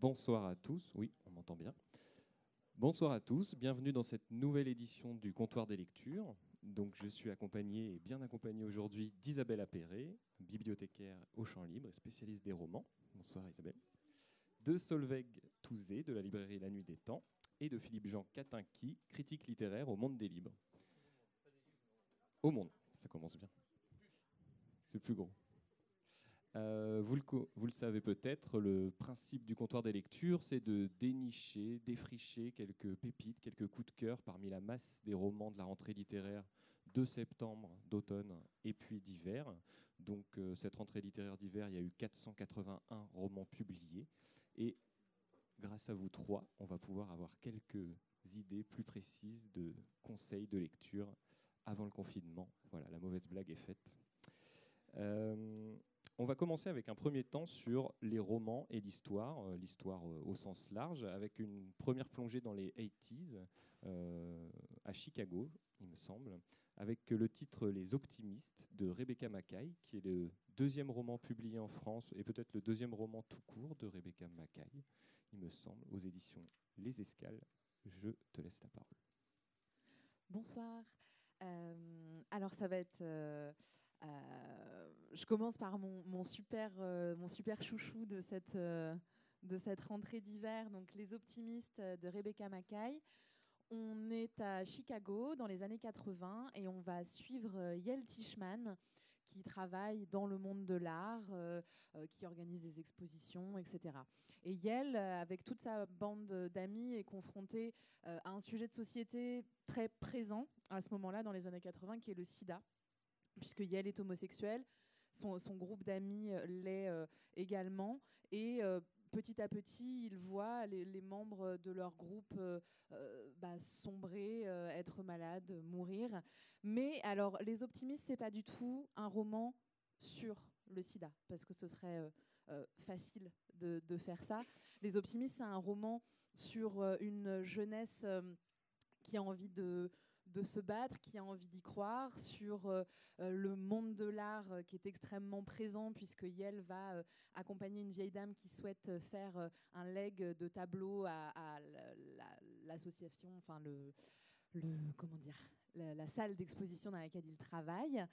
Bonsoir à tous. Oui, on m'entend bien. Bonsoir à tous. Bienvenue dans cette nouvelle édition du Comptoir des lectures. Donc, je suis accompagné et bien accompagné aujourd'hui d'Isabelle Appéré, bibliothécaire au Champ Libre et spécialiste des romans. Bonsoir Isabelle. De Solveig Touzé de la librairie La Nuit des Temps et de Philippe-Jean Catinqui, critique littéraire au Monde des Libres. Au Monde, ça commence bien. C'est plus gros. Euh, vous, le, savez peut-être, le principe du comptoir des lectures, c'est de dénicher, défricher quelques pépites, quelques coups de cœur parmi la masse des romans de la rentrée littéraire de septembre, d'automne et puis d'hiver. Donc euh, cette rentrée littéraire d'hiver, il y a eu 481 romans publiés. Et grâce à vous trois, on va pouvoir avoir quelques idées plus précises de conseils de lecture avant le confinement. Voilà, la mauvaise blague est faite. Euh, on va commencer avec un premier temps sur les romans et l'histoire, euh, l'histoire euh, au sens large, avec une première plongée dans les 80s à Chicago, il me semble, avec le titre Les Optimistes de Rebecca Mackay, qui est le deuxième roman publié en France et peut-être le deuxième roman tout court de Rebecca Mackay, il me semble, aux éditions Les Escales. Je te laisse la parole. Bonsoir. alors ça va être euh, je commence par mon, super, euh, super chouchou de cette, euh, de cette rentrée d'hiver, donc Les Optimistes de Rebecca Mackay. On est à Chicago dans les années 80 et on va suivre Yael Tishman qui travaille dans le monde de l'art, qui organise des expositions, etc. Et Yael, avec toute sa bande d'amis, est confrontée à un sujet de société très présent à ce moment-là, dans les années 80, qui est le sida puisque Yael est homosexuel, son, groupe d'amis euh, l'est euh, également, et euh, petit à petit, il voit les, membres de leur groupe bah, sombrer, être malades, mourir. Mais alors, Les Optimistes, c'est pas du tout un roman sur le sida, parce que ce serait facile de, faire ça. Les Optimistes, c'est un roman sur une jeunesse qui a envie de de se battre, qui a envie d'y croire, sur euh, euh, le monde de l'art euh, qui est extrêmement présent, puisque Yel va accompagner une vieille dame qui souhaite faire un leg de tableaux à, l'association, enfin le, comment dire, la, salle d'exposition dans laquelle il travaille.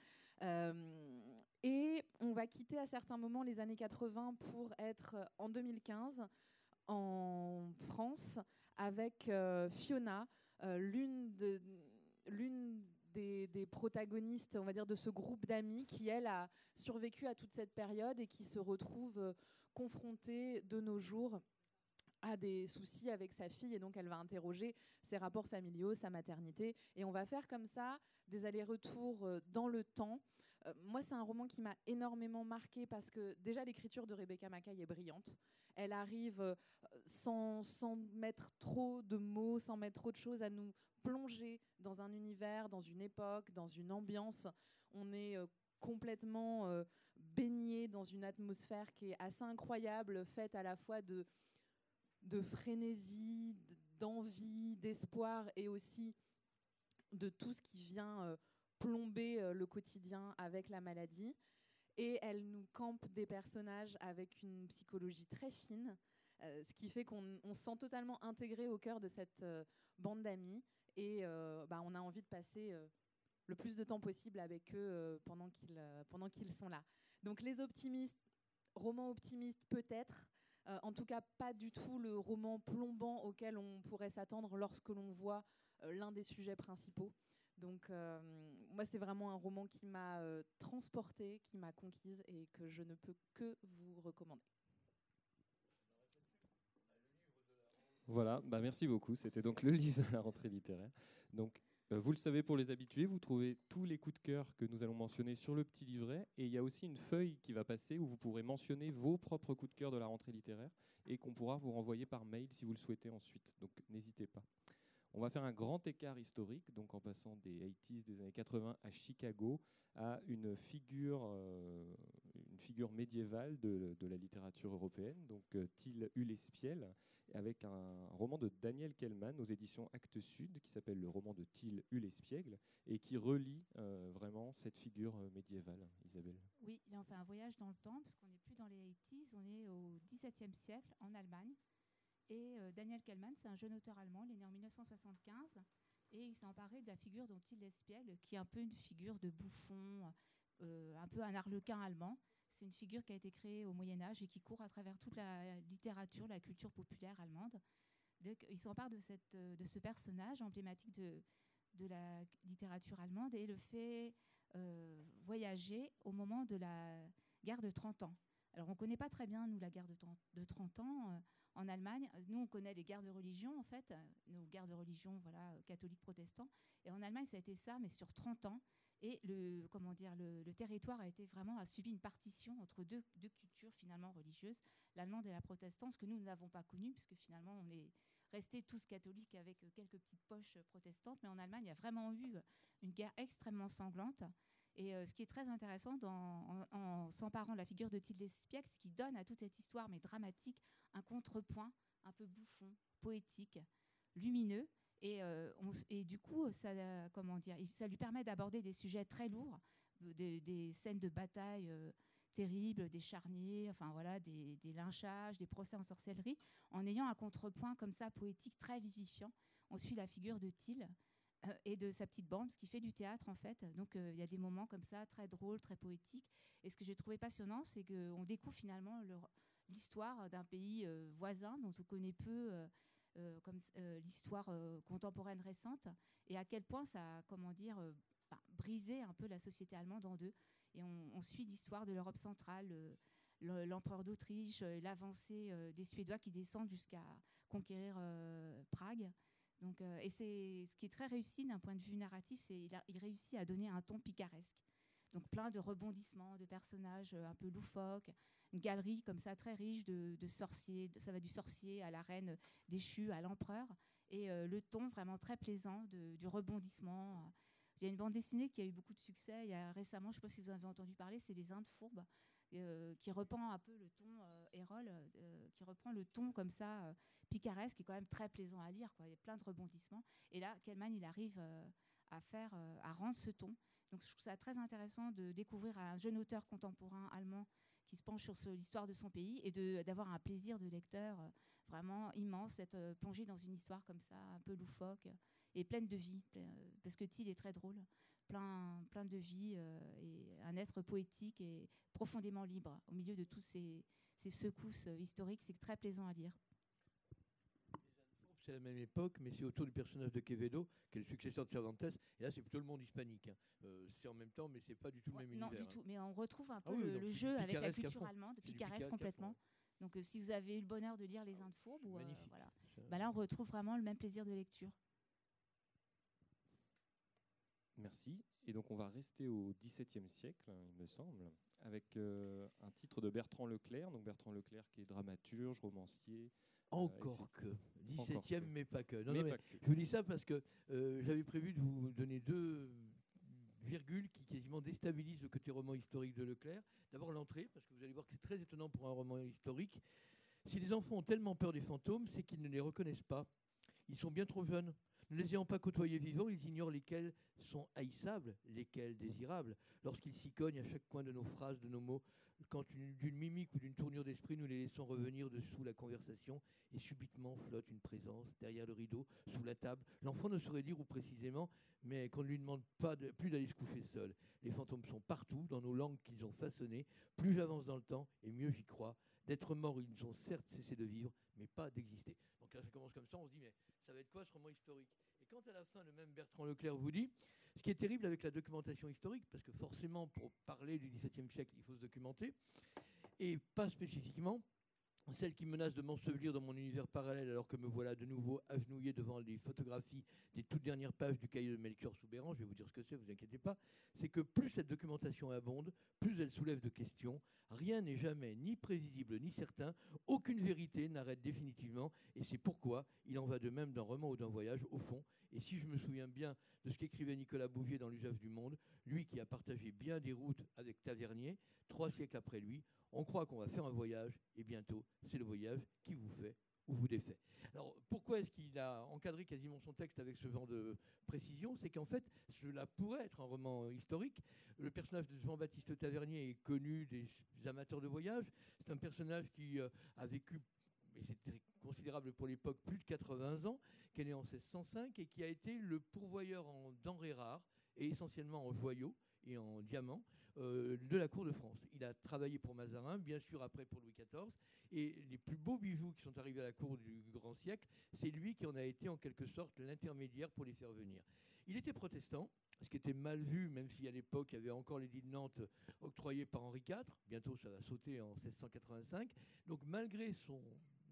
et on va quitter à certains moments les années 80 pour être en 2015 en France avec Fiona, l'une de l'une des, protagonistes, on va dire, de ce groupe d'amis qui, elle, a survécu à toute cette période et qui se retrouve euh, confrontée de nos jours a des soucis avec sa fille et donc elle va interroger ses rapports familiaux, sa maternité et on va faire comme ça des allers-retours euh, dans le temps. Euh, moi, c'est un roman qui m'a énormément marqué parce que déjà l'écriture de Rebecca Mackay est brillante. Elle arrive sans, sans mettre trop de mots, sans mettre trop de choses à nous plonger dans un univers, dans une époque, dans une ambiance. On est complètement baigné dans une atmosphère qui est assez incroyable, faite à la fois de de frénésie, d'envie, d'espoir et aussi de tout ce qui vient euh, plomber euh, le quotidien avec la maladie. Et elle nous campe des personnages avec une psychologie très fine, euh, ce qui fait qu'on se sent totalement intégré au cœur de cette bande d'amis et bah, on a envie de passer le plus de temps possible avec eux pendant qu'ils sont là. Donc les optimistes, romans optimistes peut-être, euh, en tout cas, pas du tout le roman plombant auquel on pourrait s'attendre lorsque l'on voit euh, l'un des sujets principaux. Donc, euh, moi, c'est vraiment un roman qui m'a transportée, qui m'a conquise et que je ne peux que vous recommander. Voilà, bah merci beaucoup. C'était donc le livre de la rentrée littéraire. Donc, euh, vous le savez pour les habitués, vous trouvez tous les coups de cœur que nous allons mentionner sur le petit livret. Et il y a aussi une feuille qui va passer où vous pourrez mentionner vos propres coups de cœur de la rentrée littéraire et qu'on pourra vous renvoyer par mail si vous le souhaitez ensuite. Donc n'hésitez pas. On va faire un grand écart historique, donc en passant des 80s des années 80 à Chicago, à une figure, euh, une figure médiévale de, la littérature européenne, donc euh, Till Ulespiel, avec un roman de Daniel Kellman aux éditions Actes Sud, qui s'appelle le roman de Till Ulespiel, et qui relie euh, vraiment cette figure médiévale, Isabelle. Oui, il en fait un voyage dans le temps, parce qu'on n'est plus dans les 80s, on est au XVIIe siècle, en Allemagne. Et Daniel Kellmann, c'est un jeune auteur allemand, il est né en 1975 et il s'est emparé de la figure dont il espiègle, qui est un peu une figure de bouffon, un peu un arlequin allemand. C'est une figure qui a été créée au Moyen Âge et qui court à travers toute la littérature, la culture populaire allemande. Il s'empare de, ce personnage emblématique de, la littérature allemande et le fait euh, voyager au moment de la guerre de 30 ans. Alors on ne connaît pas très bien, nous, la guerre de 30, de 30 ans euh, en Allemagne. Nous, on connaît les guerres de religion, en fait, nos guerres de religion voilà, catholiques, protestants. Et en Allemagne, ça a été ça, mais sur 30 ans. Et le, comment dire, le, territoire a été vraiment a subi une partition entre deux, deux cultures finalement religieuses, l'allemande et la protestante, ce que nous n'avons pas connu, puisque finalement on est restés tous catholiques avec euh, quelques petites poches euh, protestantes. Mais en Allemagne, il y a vraiment eu euh, une guerre extrêmement sanglante. Et ce qui est très intéressant dans, en, s'emparant de la figure de Tilde Spieck, c'est qu'il donne à toute cette histoire, mais dramatique, un contrepoint un peu bouffon, poétique, lumineux. Et, et du coup, ça, comment dire, ça lui permet d'aborder des sujets très lourds, des, scènes de bataille terribles, des charniers, enfin voilà, des, lynchages, des procès en sorcellerie, en ayant un contrepoint comme ça poétique très vivifiant. On suit la figure de Thiel euh, et de sa petite bande, ce qui fait du théâtre en fait. Donc euh, il y a des moments comme ça très drôles, très poétiques. Et ce que j'ai trouvé passionnant, c'est qu'on découvre finalement l'histoire d'un pays euh, voisin dont on connaît peu. Comme l'histoire contemporaine récente et à quel point ça a comment dire brisé un peu la société allemande en deux et on, suit l'histoire de l'Europe centrale, l'empereur d'Autriche, euh, l'avancée euh, des Suédois qui descendent jusqu'à conquérir euh, Prague. Donc, et c'est ce qui est très réussi d'un point de vue narratif, c'est il, il réussit à donner un ton picaresque. Donc plein de rebondissements, de personnages un peu loufoques, une galerie comme ça très riche de, sorciers, ça va du sorcier à la reine déchue, à l'empereur, et le ton vraiment très plaisant du rebondissement. Il y a une bande dessinée qui a eu beaucoup de succès récemment, je ne sais pas si vous avez entendu parler, c'est Les Indes fourbes, euh, qui reprend un peu le ton euh, euh, qui reprend le ton comme ça, picaresque, qui est quand même très plaisant à lire. Il y a plein de rebondissements. Et là, Kellman, il arrive à faire, à rendre ce ton. Donc je trouve ça très intéressant de découvrir un jeune auteur contemporain allemand qui se penche sur l'histoire de son pays et d'avoir un plaisir de lecteur vraiment immense, d'être plongé dans une histoire comme ça, un peu loufoque et pleine de vie, parce que Thiel est très drôle, plein, plein de vie euh, et un être poétique et profondément libre au milieu de tous ces secousses historiques. C'est très plaisant à lire. C'est la même époque, mais c'est autour du personnage de Quevedo, qui est le successeur de Cervantes. Et là, c'est plutôt le monde hispanique. Hein. Euh, c'est en même temps, mais c'est pas du tout le même non, univers. Non, du tout. Mais on retrouve un ah peu le, jeu avec la culture allemande, picaresque complètement. Donc, euh, si vous avez eu le bonheur de lire Les Indes fourbes, ou, voilà. Bah là, on retrouve vraiment le même plaisir de lecture. Merci. Et donc on va rester au XVIIe siècle, il me semble, avec euh, un titre de Bertrand Leclerc. Donc Bertrand Leclerc qui est dramaturge, romancier. Euh, Encore que. 17e, mais pas que. Je vous dis ça parce que euh, j'avais prévu de vous donner deux virgules qui quasiment déstabilisent le côté roman historique de Leclerc. D'abord l'entrée, parce que vous allez voir que c'est très étonnant pour un roman historique. Si les enfants ont tellement peur des fantômes, c'est qu'ils ne les reconnaissent pas. Ils sont bien trop jeunes. Ne les ayant pas côtoyés vivants, ils ignorent lesquels sont haïssables, lesquels désirables. Lorsqu'ils s'y cognent à chaque coin de nos phrases, de nos mots, quand d'une mimique ou d'une tournure d'esprit, nous les laissons revenir dessous la conversation, et subitement flotte une présence derrière le rideau, sous la table. L'enfant ne saurait dire où précisément, mais qu'on ne lui demande pas plus d'aller se coucher seul. Les fantômes sont partout, dans nos langues qu'ils ont façonnées. Plus j'avance dans le temps, et mieux j'y crois. D'être mort, ils ont certes cessé de vivre, mais pas d'exister. Donc là, ça commence comme ça, on se dit, mais ça va être quoi ce roman historique? Et quand à la fin, le même Bertrand Leclerc vous dit, ce qui est terrible avec la documentation historique, parce que forcément, pour parler du XVIIe siècle, il faut se documenter, et pas spécifiquement, celle qui menace de m'ensevelir dans mon univers parallèle alors que me voilà de nouveau agenouillé devant les photographies des toutes dernières pages du cahier de Melchior Soubéran, je vais vous dire ce que c'est, vous inquiétez pas, c'est que plus cette documentation abonde, plus elle soulève de questions. Rien n'est jamais ni prévisible ni certain, aucune vérité n'arrête définitivement, et c'est pourquoi il en va de même d'un roman ou d'un voyage, au fond. Et si je me souviens bien de ce qu'écrivait Nicolas Bouvier dans L'usage du monde, lui qui a partagé bien des routes avec Tavernier, trois siècles après lui, on croit qu'on va faire un voyage et bientôt, c'est le voyage qui vous fait ou vous défait. Alors pourquoi est-ce qu'il a encadré quasiment son texte avec ce genre de précision? C'est qu'en fait, cela pourrait être un roman historique. Le personnage de Jean-Baptiste Tavernier est connu des amateurs de voyage. C'est un personnage qui euh, a vécu et c'est considérable pour l'époque, plus de 80 ans, qui est en 1605 et qui a été le pourvoyeur en denrées rares et essentiellement en joyaux et en diamants euh, de la cour de France. Il a travaillé pour Mazarin, bien sûr après pour Louis XIV, et les plus beaux bijoux qui sont arrivés à la cour du grand siècle, c'est lui qui en a été en quelque sorte l'intermédiaire pour les faire venir. Il était protestant, ce qui était mal vu, même si à l'époque il y avait encore l'édit de Nantes octroyé par Henri IV, bientôt ça va sauter en 1685, donc malgré son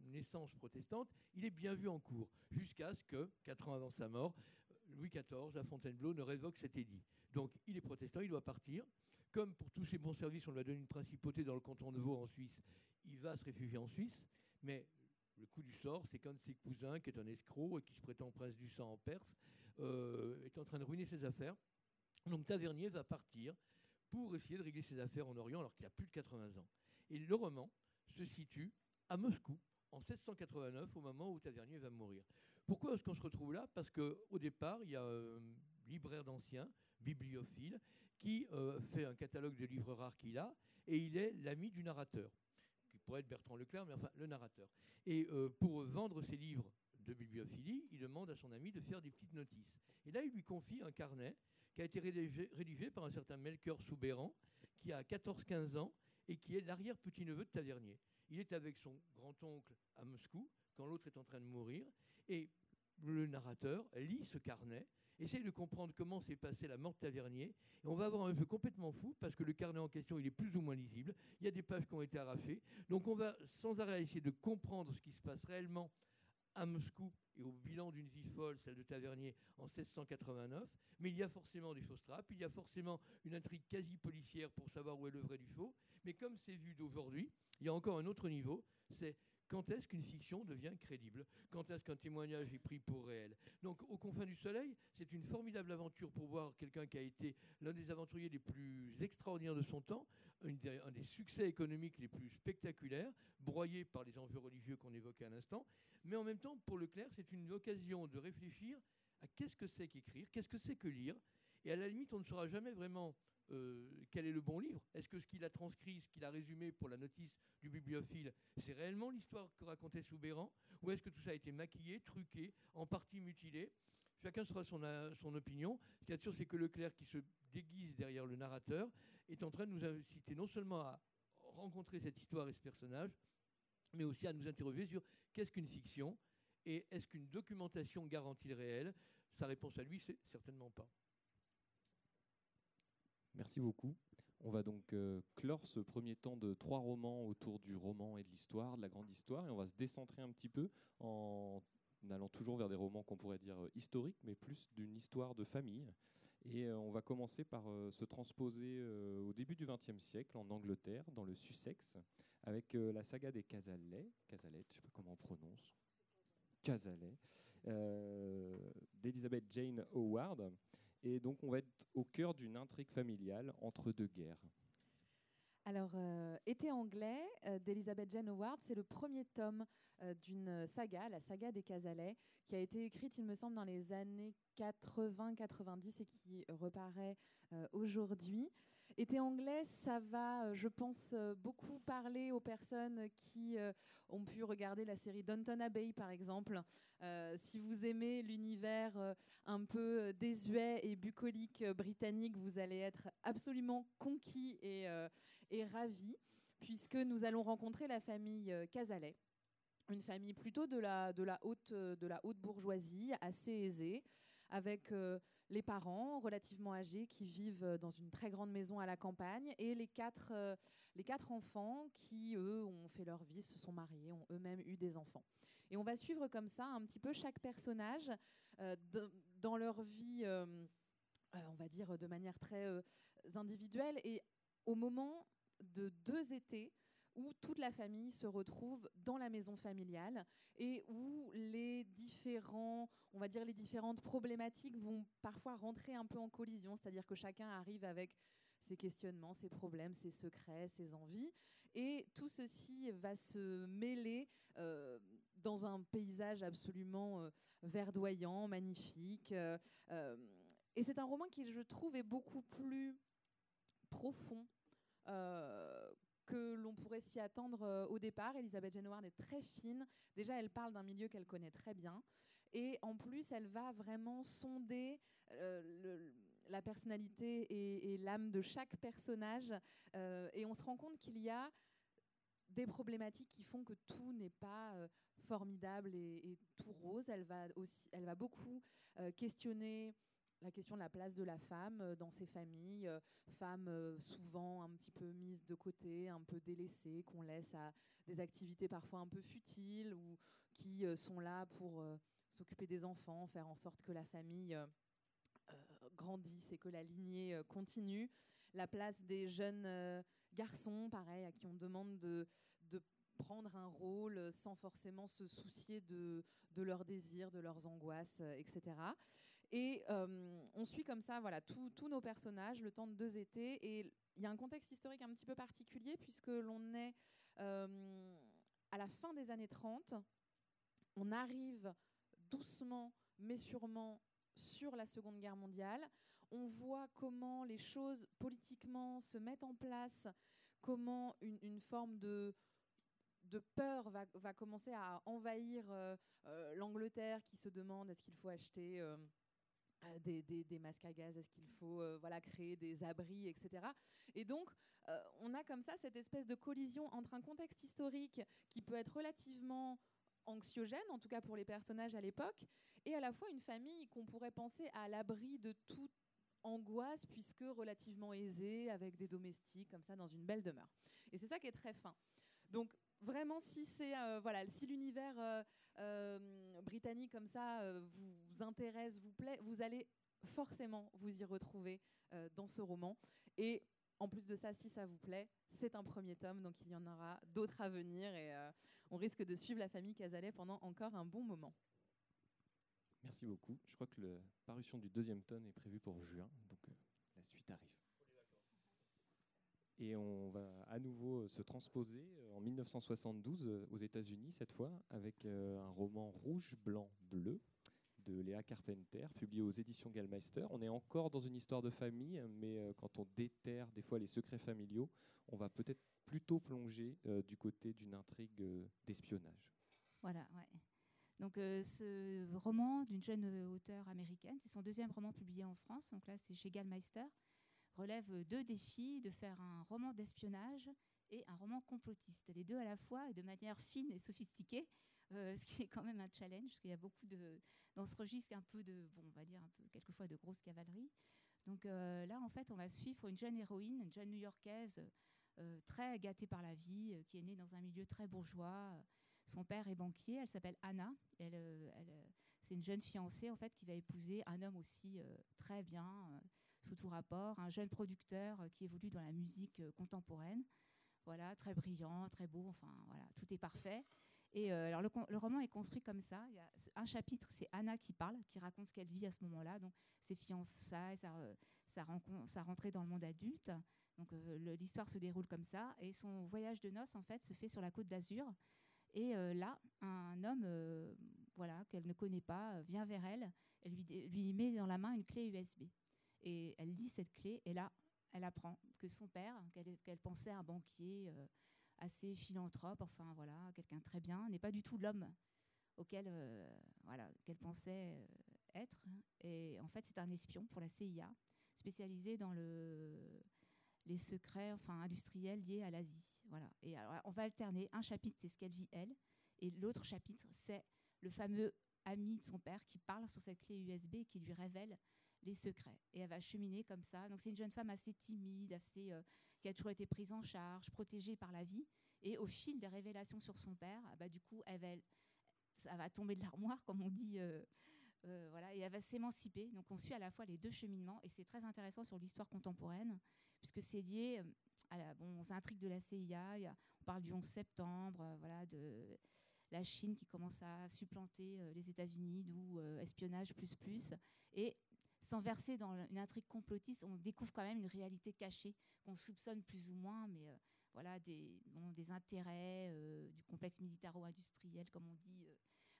naissance protestante, il est bien vu en cour, jusqu'à ce que, quatre ans avant sa mort, Louis XIV, à Fontainebleau, ne révoque cet édit. Donc il est protestant, il doit partir. Comme pour tous ses bons services, on lui a donné une principauté dans le canton de Vaud en Suisse, il va se réfugier en Suisse. Mais le coup du sort, c'est qu'un de ses cousins, qui est un escroc et qui se prétend prince du sang en Perse, euh, est en train de ruiner ses affaires. Donc Tavernier va partir pour essayer de régler ses affaires en Orient alors qu'il a plus de 80 ans. Et le roman se situe à Moscou en 1689, au moment où Tavernier va mourir. Pourquoi est-ce qu'on se retrouve là? Parce qu'au départ, il y a un libraire d'anciens, bibliophile, qui euh, fait un catalogue de livres rares qu'il a, et il est l'ami du narrateur, qui pourrait être Bertrand Leclerc, mais enfin le narrateur. Et euh, pour vendre ses livres de bibliophilie, il demande à son ami de faire des petites notices. Et là, il lui confie un carnet qui a été rédigé, par un certain Melchior Soubéran, qui a 14-15 ans et qui est l'arrière-petit-neveu de Tavernier. Il est avec son grand-oncle à Moscou quand l'autre est en train de mourir, et le narrateur lit ce carnet, essaye de comprendre comment s'est passée la mort de Tavernier, et on va avoir un jeu complètement fou, parce que le carnet en question, il est plus ou moins lisible, il y a des pages qui ont été arrachées, donc on va sans arrêt essayer de comprendre ce qui se passe réellement à Moscou et au bilan d'une vie folle, celle de Tavernier, en 1689. Mais il y a forcément des fausses trappes, il y a forcément une intrigue quasi policière pour savoir où est le vrai du faux. Mais comme c'est vu d'aujourd'hui, il y a encore un autre niveau, c'est quand est-ce qu'une fiction devient crédible? Quand est-ce qu'un témoignage est pris pour réel? Donc, Au confins du soleil, c'est une formidable aventure pour voir quelqu'un qui a été l'un des aventuriers les plus extraordinaires de son temps, un des, succès économiques les plus spectaculaires, broyé par les enjeux religieux qu'on évoquait à l'instant. Mais en même temps, pour Leclerc, c'est une occasion de réfléchir à qu'est-ce que c'est qu'écrire, qu'est-ce que c'est que lire. Et à la limite, on ne saura jamais vraiment euh, quel est le bon livre Est-ce que ce qu'il a transcrit, ce qu'il a résumé pour la notice du bibliophile, c'est réellement l'histoire que racontait Soubéran Ou est-ce que tout ça a été maquillé, truqué, en partie mutilé? Chacun sera son, euh, son opinion. Ce qui est sûr, c'est que Leclerc, qui se déguise derrière le narrateur, est en train de nous inciter non seulement à rencontrer cette histoire et ce personnage, mais aussi à nous interroger sur qu'est-ce qu'une fiction et est-ce qu'une documentation garantit le réel Sa réponse à lui, c'est certainement pas. Merci beaucoup. On va donc euh, clore ce premier temps de trois romans autour du roman et de l'histoire, de la grande histoire, et on va se décentrer un petit peu en allant toujours vers des romans qu'on pourrait dire euh, historiques, mais plus d'une histoire de famille. Et euh, on va commencer par se transposer au début du XXe siècle en Angleterre, dans le Sussex, avec la saga des Casalets, Casalet, je ne sais pas comment on prononce, Casalet, d'Elizabeth Jane Howard. Et donc, on va être au cœur d'une intrigue familiale entre deux guerres. Alors, euh, Été anglais euh, d'Elizabeth Jane Howard, c'est le premier tome euh, d'une saga, la saga des Casalets, qui a été écrite, il me semble, dans les années 80-90 et qui reparaît aujourd'hui. Été anglais, ça va, je pense, beaucoup parler aux personnes qui ont pu regarder la série Downton Abbey, par exemple. Si vous aimez l'univers un peu désuet et bucolique britannique, vous allez être absolument conquis et, et ravi, puisque nous allons rencontrer la famille Casalet une famille plutôt de la, de la, haute, de la haute bourgeoisie, assez aisée, avec les parents relativement âgés qui vivent dans une très grande maison à la campagne et les quatre, les quatre enfants qui, eux, ont fait leur vie, se sont mariés, ont eux-mêmes eu des enfants. Et on va suivre comme ça un petit peu chaque personnage euh, dans leur vie, euh, euh, on va dire de manière très individuelle. Et au moment de deux étés, où toute la famille se retrouve dans la maison familiale et où les différents, on va dire les différentes problématiques vont parfois rentrer un peu en collision, c'est-à-dire que chacun arrive avec ses questionnements, ses problèmes, ses secrets, ses envies, et tout ceci va se mêler dans un paysage absolument euh, verdoyant, magnifique. Euh, euh, et c'est un roman qui, je trouve, est beaucoup plus profond que l'on pourrait s'y attendre au départ. Elisabeth Jane Howard est très fine. Déjà, elle parle d'un milieu qu'elle connaît très bien. Et en plus, elle va vraiment sonder la personnalité et, l'âme de chaque personnage. et on se rend compte qu'il y a des problématiques qui font que tout n'est pas formidable et, tout rose. Elle va, aussi, elle va beaucoup questionner la question de la place de la femme euh, dans ces familles, euh, femmes euh, souvent un petit peu mises de côté, un peu délaissées, qu'on laisse à des activités parfois un peu futiles ou qui sont là pour s'occuper des enfants, faire en sorte que la famille grandisse et que la lignée continue. La place des jeunes garçons, pareil, à qui on demande de, prendre un rôle sans forcément se soucier de leurs désirs, de leurs angoisses, etc. Et euh, on suit comme ça voilà, tous nos personnages le temps de deux étés. Et il y a un contexte historique un petit peu particulier puisque l'on est euh, à la fin des années 30. On arrive doucement mais sûrement sur la Seconde Guerre mondiale. On voit comment les choses politiquement se mettent en place, comment une, forme de, de peur va, commencer à envahir euh, l'Angleterre qui se demande est-ce qu'il faut acheter des, masques à gaz, est-ce qu'il faut euh, voilà, créer des abris, etc. Et donc, euh, on a comme ça cette espèce de collision entre un contexte historique qui peut être relativement anxiogène, en tout cas pour les personnages à l'époque, et à la fois une famille qu'on pourrait penser à l'abri de toute angoisse, puisque relativement aisée, avec des domestiques, comme ça, dans une belle demeure. Et c'est ça qui est très fin. Donc, vraiment, si c'est voilà, si l'univers britannique comme ça vous intéresse, vous plaît, vous allez forcément vous y retrouver euh, dans ce roman. Et en plus de ça, si ça vous plaît, c'est un premier tome, donc il y en aura d'autres à venir et euh, on risque de suivre la famille Casalet pendant encore un bon moment. Merci beaucoup. Je crois que la parution du deuxième tome est prévue pour juin, donc euh, la suite arrive. Et on va à nouveau se transposer en 1972 aux États-Unis cette fois avec un roman rouge, blanc, bleu de Léa Carpenter, publié aux éditions Gallmeister. On est encore dans une histoire de famille, mais euh, quand on déterre des fois les secrets familiaux, on va peut-être plutôt plonger euh, du côté d'une intrigue euh, d'espionnage. Voilà, ouais. Donc ce roman d'une jeune auteure américaine, c'est son deuxième roman publié en France, donc là c'est chez Gallmeister, relève deux défis, de faire un roman d'espionnage et un roman complotiste, les deux à la fois et de manière fine et sophistiquée, ce qui est quand même un challenge, parce qu'il y a beaucoup de, dans ce registre un peu de, bon, on va dire un peu quelquefois de grosse cavalerie. Donc euh, là, en fait, on va suivre une jeune héroïne, une jeune New-Yorkaise, euh, très gâtée par la vie, euh, qui est née dans un milieu très bourgeois. Son père est banquier, elle s'appelle Anna. C'est une jeune fiancée en fait qui va épouser un homme aussi très bien, sous tout rapport, un jeune producteur qui évolue dans la musique contemporaine. Voilà, très brillant, très beau, enfin voilà, tout est parfait. Et euh, alors le, roman est construit comme ça. Il y a un chapitre, c'est Anna qui parle, qui raconte ce qu'elle vit à ce moment-là, donc ses fiançailles, sa, sa, sa rentrée dans le monde adulte. Donc euh, l'histoire se déroule comme ça, et son voyage de noces en fait se fait sur la côte d'Azur. Et euh, là, un homme, voilà, qu'elle ne connaît pas, vient vers elle, elle lui, lui met dans la main une clé USB. Et elle lit cette clé, et là, elle apprend que son père, qu'elle pensait un banquier assez philanthrope, enfin voilà, quelqu'un très bien, n'est pas du tout l'homme auquel euh, voilà, qu'elle pensait euh, être. Et en fait, c'est un espion pour la CIA, spécialisé dans le, les secrets enfin, industriels liés à l'Asie. Voilà. Et alors, on va alterner. Un chapitre, c'est ce qu'elle vit elle, et l'autre chapitre, c'est le fameux ami de son père qui parle sur cette clé USB et qui lui révèle les secrets. Et elle va cheminer comme ça. Donc c'est une jeune femme assez timide, assez euh, qui a toujours été prise en charge, protégée par la vie. Et au fil des révélations sur son père, ah bah, du coup, elle va, ça va tomber de l'armoire, comme on dit. Euh, euh, voilà, et elle va s'émanciper. Donc on suit à la fois les deux cheminements, et c'est très intéressant sur l'histoire contemporaine, puisque c'est lié euh, à la, bon, aux intrigues de la CIA. on parle du 11 septembre, voilà, de la Chine qui commence à supplanter les États-Unis, d'où espionnage plus plus. Et sans verser dans une intrigue complotiste, on découvre quand même une réalité cachée qu'on soupçonne plus ou moins, mais euh, voilà, des, des intérêts euh, du complexe militaro-industriel, comme on dit. Euh.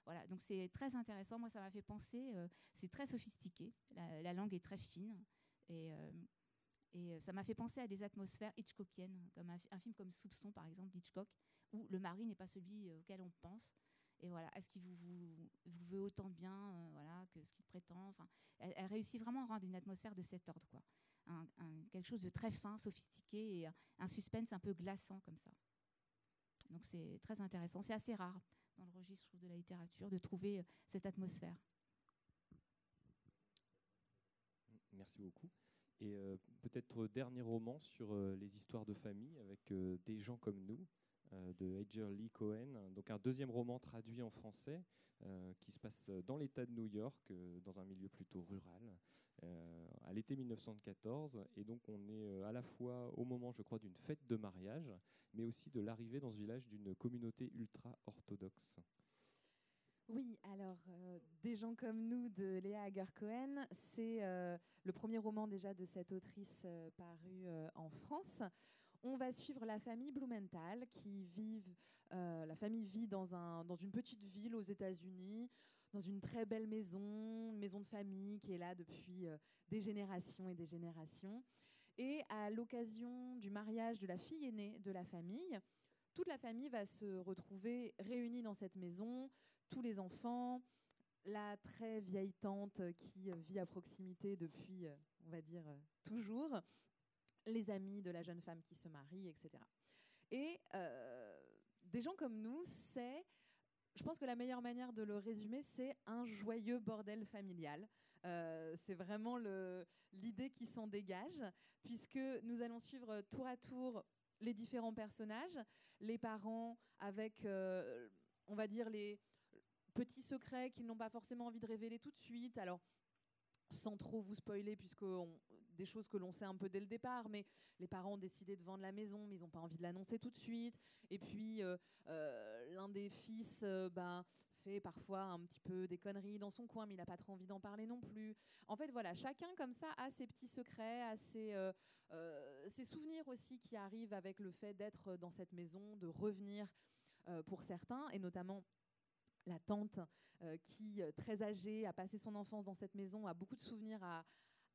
voilà, donc c'est très intéressant. Moi, ça m'a fait penser. c'est très sophistiqué. La, langue est très fine et Et ça m'a fait penser à des atmosphères Hitchcockiennes, comme un, film comme Soupçon, par exemple, d'Hitchcock, où le mari n'est pas celui auquel on pense. Et voilà, est-ce qu'il vous, veut autant bien voilà, que ce qu'il prétend? Enfin, elle, réussit vraiment à rendre une atmosphère de cet ordre. Quoi quelque chose de très fin, sophistiqué et un suspense un peu glaçant comme ça. Donc c'est très intéressant. C'est assez rare dans le registre de la littérature de trouver euh, cette atmosphère. Merci beaucoup. Et euh, peut-être dernier roman sur euh, les histoires de famille avec des gens comme nous de Edger Lee Cohen. Donc un deuxième roman traduit en français qui se passe dans l'État de New York, dans un milieu plutôt rural, euh, à l'été 1914. Et donc on est euh, à la fois au moment, je crois, d'une fête de mariage, mais aussi de l'arrivée dans ce village d'une communauté ultra-orthodoxe. Oui, alors euh, Des gens comme nous de Léa Hager-Cohen, c'est le premier roman déjà de cette autrice paru en France. On va suivre la famille Blumenthal qui vivent, la famille vit dans, un, dans une petite ville aux États-Unis dans une très belle maison, une maison de famille qui est là depuis euh, des générations et des générations. Et à l'occasion du mariage de la fille aînée de la famille, toute la famille va se retrouver réunie dans cette maison, tous les enfants, la très vieille tante qui vit à proximité depuis, euh, on va dire, euh, toujours, les amis de la jeune femme qui se marie, etc. Et des gens comme nous, c'est je pense que la meilleure manière de le résumer, c'est un joyeux bordel familial. Euh, c'est vraiment l'idée qui s'en dégage, puisque nous allons suivre tour à tour les différents personnages, les parents avec, euh, on va dire, les petits secrets qu'ils n'ont pas forcément envie de révéler tout de suite. Alors, sans trop vous spoiler, puisque des choses que l'on sait un peu dès le départ, mais les parents ont décidé de vendre la maison, mais ils n'ont pas envie de l'annoncer tout de suite. Et puis, euh, euh, l'un des fils euh, ben, fait parfois un petit peu des conneries dans son coin, mais il n'a pas trop envie d'en parler non plus. En fait, voilà, chacun comme ça a ses petits secrets, a ses, ses souvenirs aussi qui arrivent avec le fait d'être dans cette maison, de revenir pour certains, et notamment la tante qui, très âgée, a passé son enfance dans cette maison, a beaucoup de souvenirs à,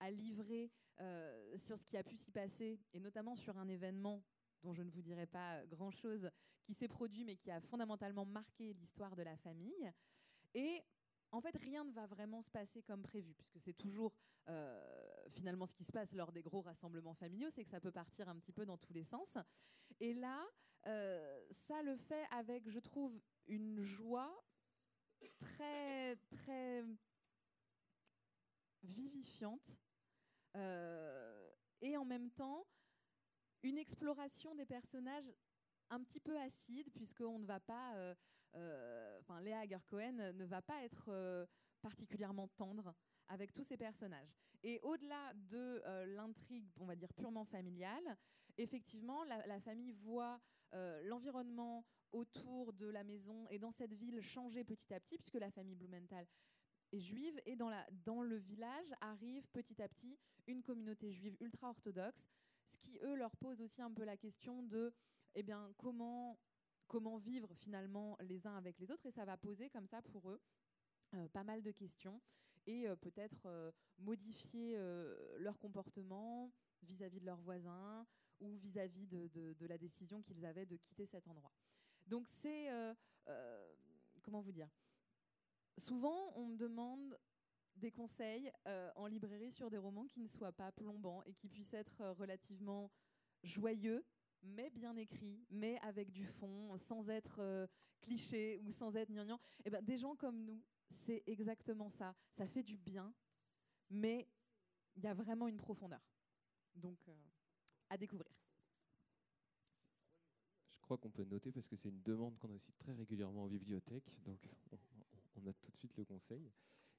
livrer euh, sur ce qui a pu s'y passer, et notamment sur un événement dont je ne vous dirai pas grand-chose, qui s'est produit mais qui a fondamentalement marqué l'histoire de la famille. Et en fait, rien ne va vraiment se passer comme prévu, puisque c'est toujours euh, finalement ce qui se passe lors des gros rassemblements familiaux, c'est que ça peut partir un petit peu dans tous les sens. Et là, euh, ça le fait avec, je trouve, une joie très, très vivifiante euh, et en même temps une exploration des personnages un petit peu acide, puisqu'on ne va pas, euh, euh, Léa Hager-Cohen ne va pas être particulièrement tendre avec tous ces personnages. Et au-delà de l'intrigue, on va dire purement familiale, effectivement, la, famille voit l'environnement autour de la maison et dans cette ville changer petit à petit, puisque la famille Blumenthal juive. Et dans, le village arrive petit à petit une communauté juive ultra-orthodoxe, ce qui, eux, leur pose aussi un peu la question de eh bien, comment, comment vivre finalement les uns avec les autres. Et ça va poser comme ça pour eux euh, pas mal de questions et euh, peut-être euh, modifier leur comportement vis-à-vis de leurs voisins ou vis-à-vis de, la décision qu'ils avaient de quitter cet endroit. Donc c'est, comment vous dire, Souvent, on me demande des conseils euh, en librairie sur des romans qui ne soient pas plombants et qui puissent être euh, relativement joyeux, mais bien écrits, mais avec du fond, sans être euh, cliché ou sans être gnangnan. Et eh ben, des gens comme nous, c'est exactement ça. Ça fait du bien, mais il y a vraiment une profondeur. Donc, à découvrir. Je crois qu'on peut noter parce que c'est une demande qu'on a aussi très régulièrement en bibliothèque. Donc, on a tout de suite le conseil.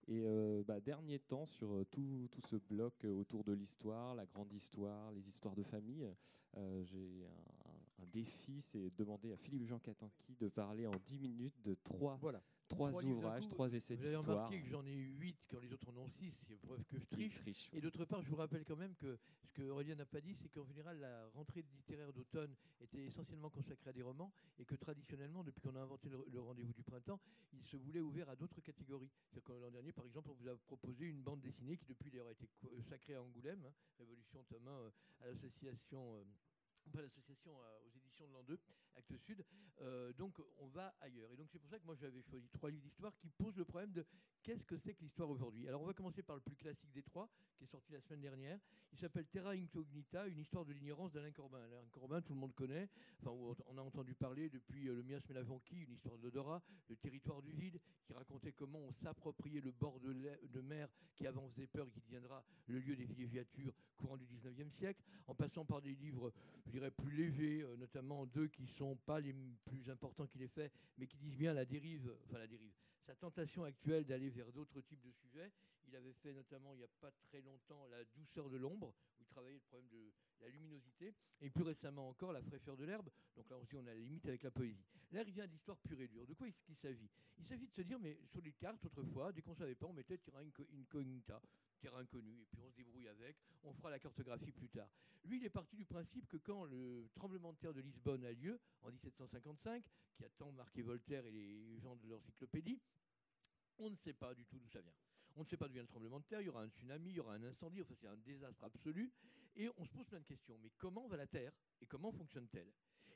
Et euh, bah, dernier temps sur euh, tout, tout, ce bloc autour de l'histoire, la grande histoire, les histoires de famille, euh, j'ai un défi, c'est demander à Philippe Jean Catanqui de parler en 10 minutes de trois, voilà. Trois, ouvrages, trois essais d'histoire. Vous avez remarqué que j'en ai 8 quand les autres en ont 6, c'est preuve que je triche. Et d'autre part, je vous rappelle quand même que ce que Aurélien n'a pas dit, c'est qu'en général, la rentrée littéraire d'automne était essentiellement consacrée à des romans et que traditionnellement, depuis qu'on a inventé le, rendez-vous du printemps, il se voulait ouvert à d'autres catégories. L'an dernier, par exemple, on vous a proposé une bande dessinée qui depuis d'ailleurs a été sacrée à Angoulême, hein, Révolution Thomas, euh, à l'association... Euh, pas l'association euh, aux éditions de l'an 2, Actes Sud. Euh, donc on va ailleurs. Et donc c'est pour ça que moi j'avais choisi trois livres d'histoire qui posent le problème de qu'est-ce que c'est que l'histoire aujourd'hui. Alors on va commencer par le plus classique des trois, qui est sorti la semaine dernière. Il s'appelle Terra Incognita, une histoire de l'ignorance d'Alain Corbin. Alain Corbin, tout le monde connaît. Enfin, on a entendu parler depuis euh, le miasme et la Vanquille, une histoire d'odorat, le territoire du vide, qui racontait comment on s'appropriait le bord de, de mer qui avant faisait peur et qui deviendra le lieu des villégiatures courant du 19e siècle, en passant par des livres, je dirais, plus légers, euh, notamment deux qui ne pas les plus importants qu'il ait fait, mais qui disent bien la dérive, enfin la dérive, sa tentation actuelle d'aller vers d'autres types de sujets. Il avait fait notamment il n'y a pas très longtemps la douceur de l'ombre, où il travaillait le problème de la luminosité, et plus récemment encore la fraîcheur de l'herbe. Donc là aussi on a la limite avec la poésie. Là il vient de l'histoire pure et dure. De quoi est-ce qu'il s'agit? Il s'agit de se dire, mais sur les cartes autrefois, dès qu'on ne savait pas, on mettait terrain incognita, terrain inconnu, et puis on se débrouille avec, on fera la cartographie plus tard. Lui, il est parti du principe que quand le tremblement de terre de Lisbonne a lieu, en 1755, qui a tant marqué Voltaire et les gens de l'encyclopédie, on ne sait pas du tout d'où ça vient. On ne sait pas d'où vient le tremblement de terre, il y aura un tsunami, il y aura un incendie, enfin c'est un désastre absolu. Et on se pose plein de questions. Mais comment va la Terre et comment fonctionne-t-elle?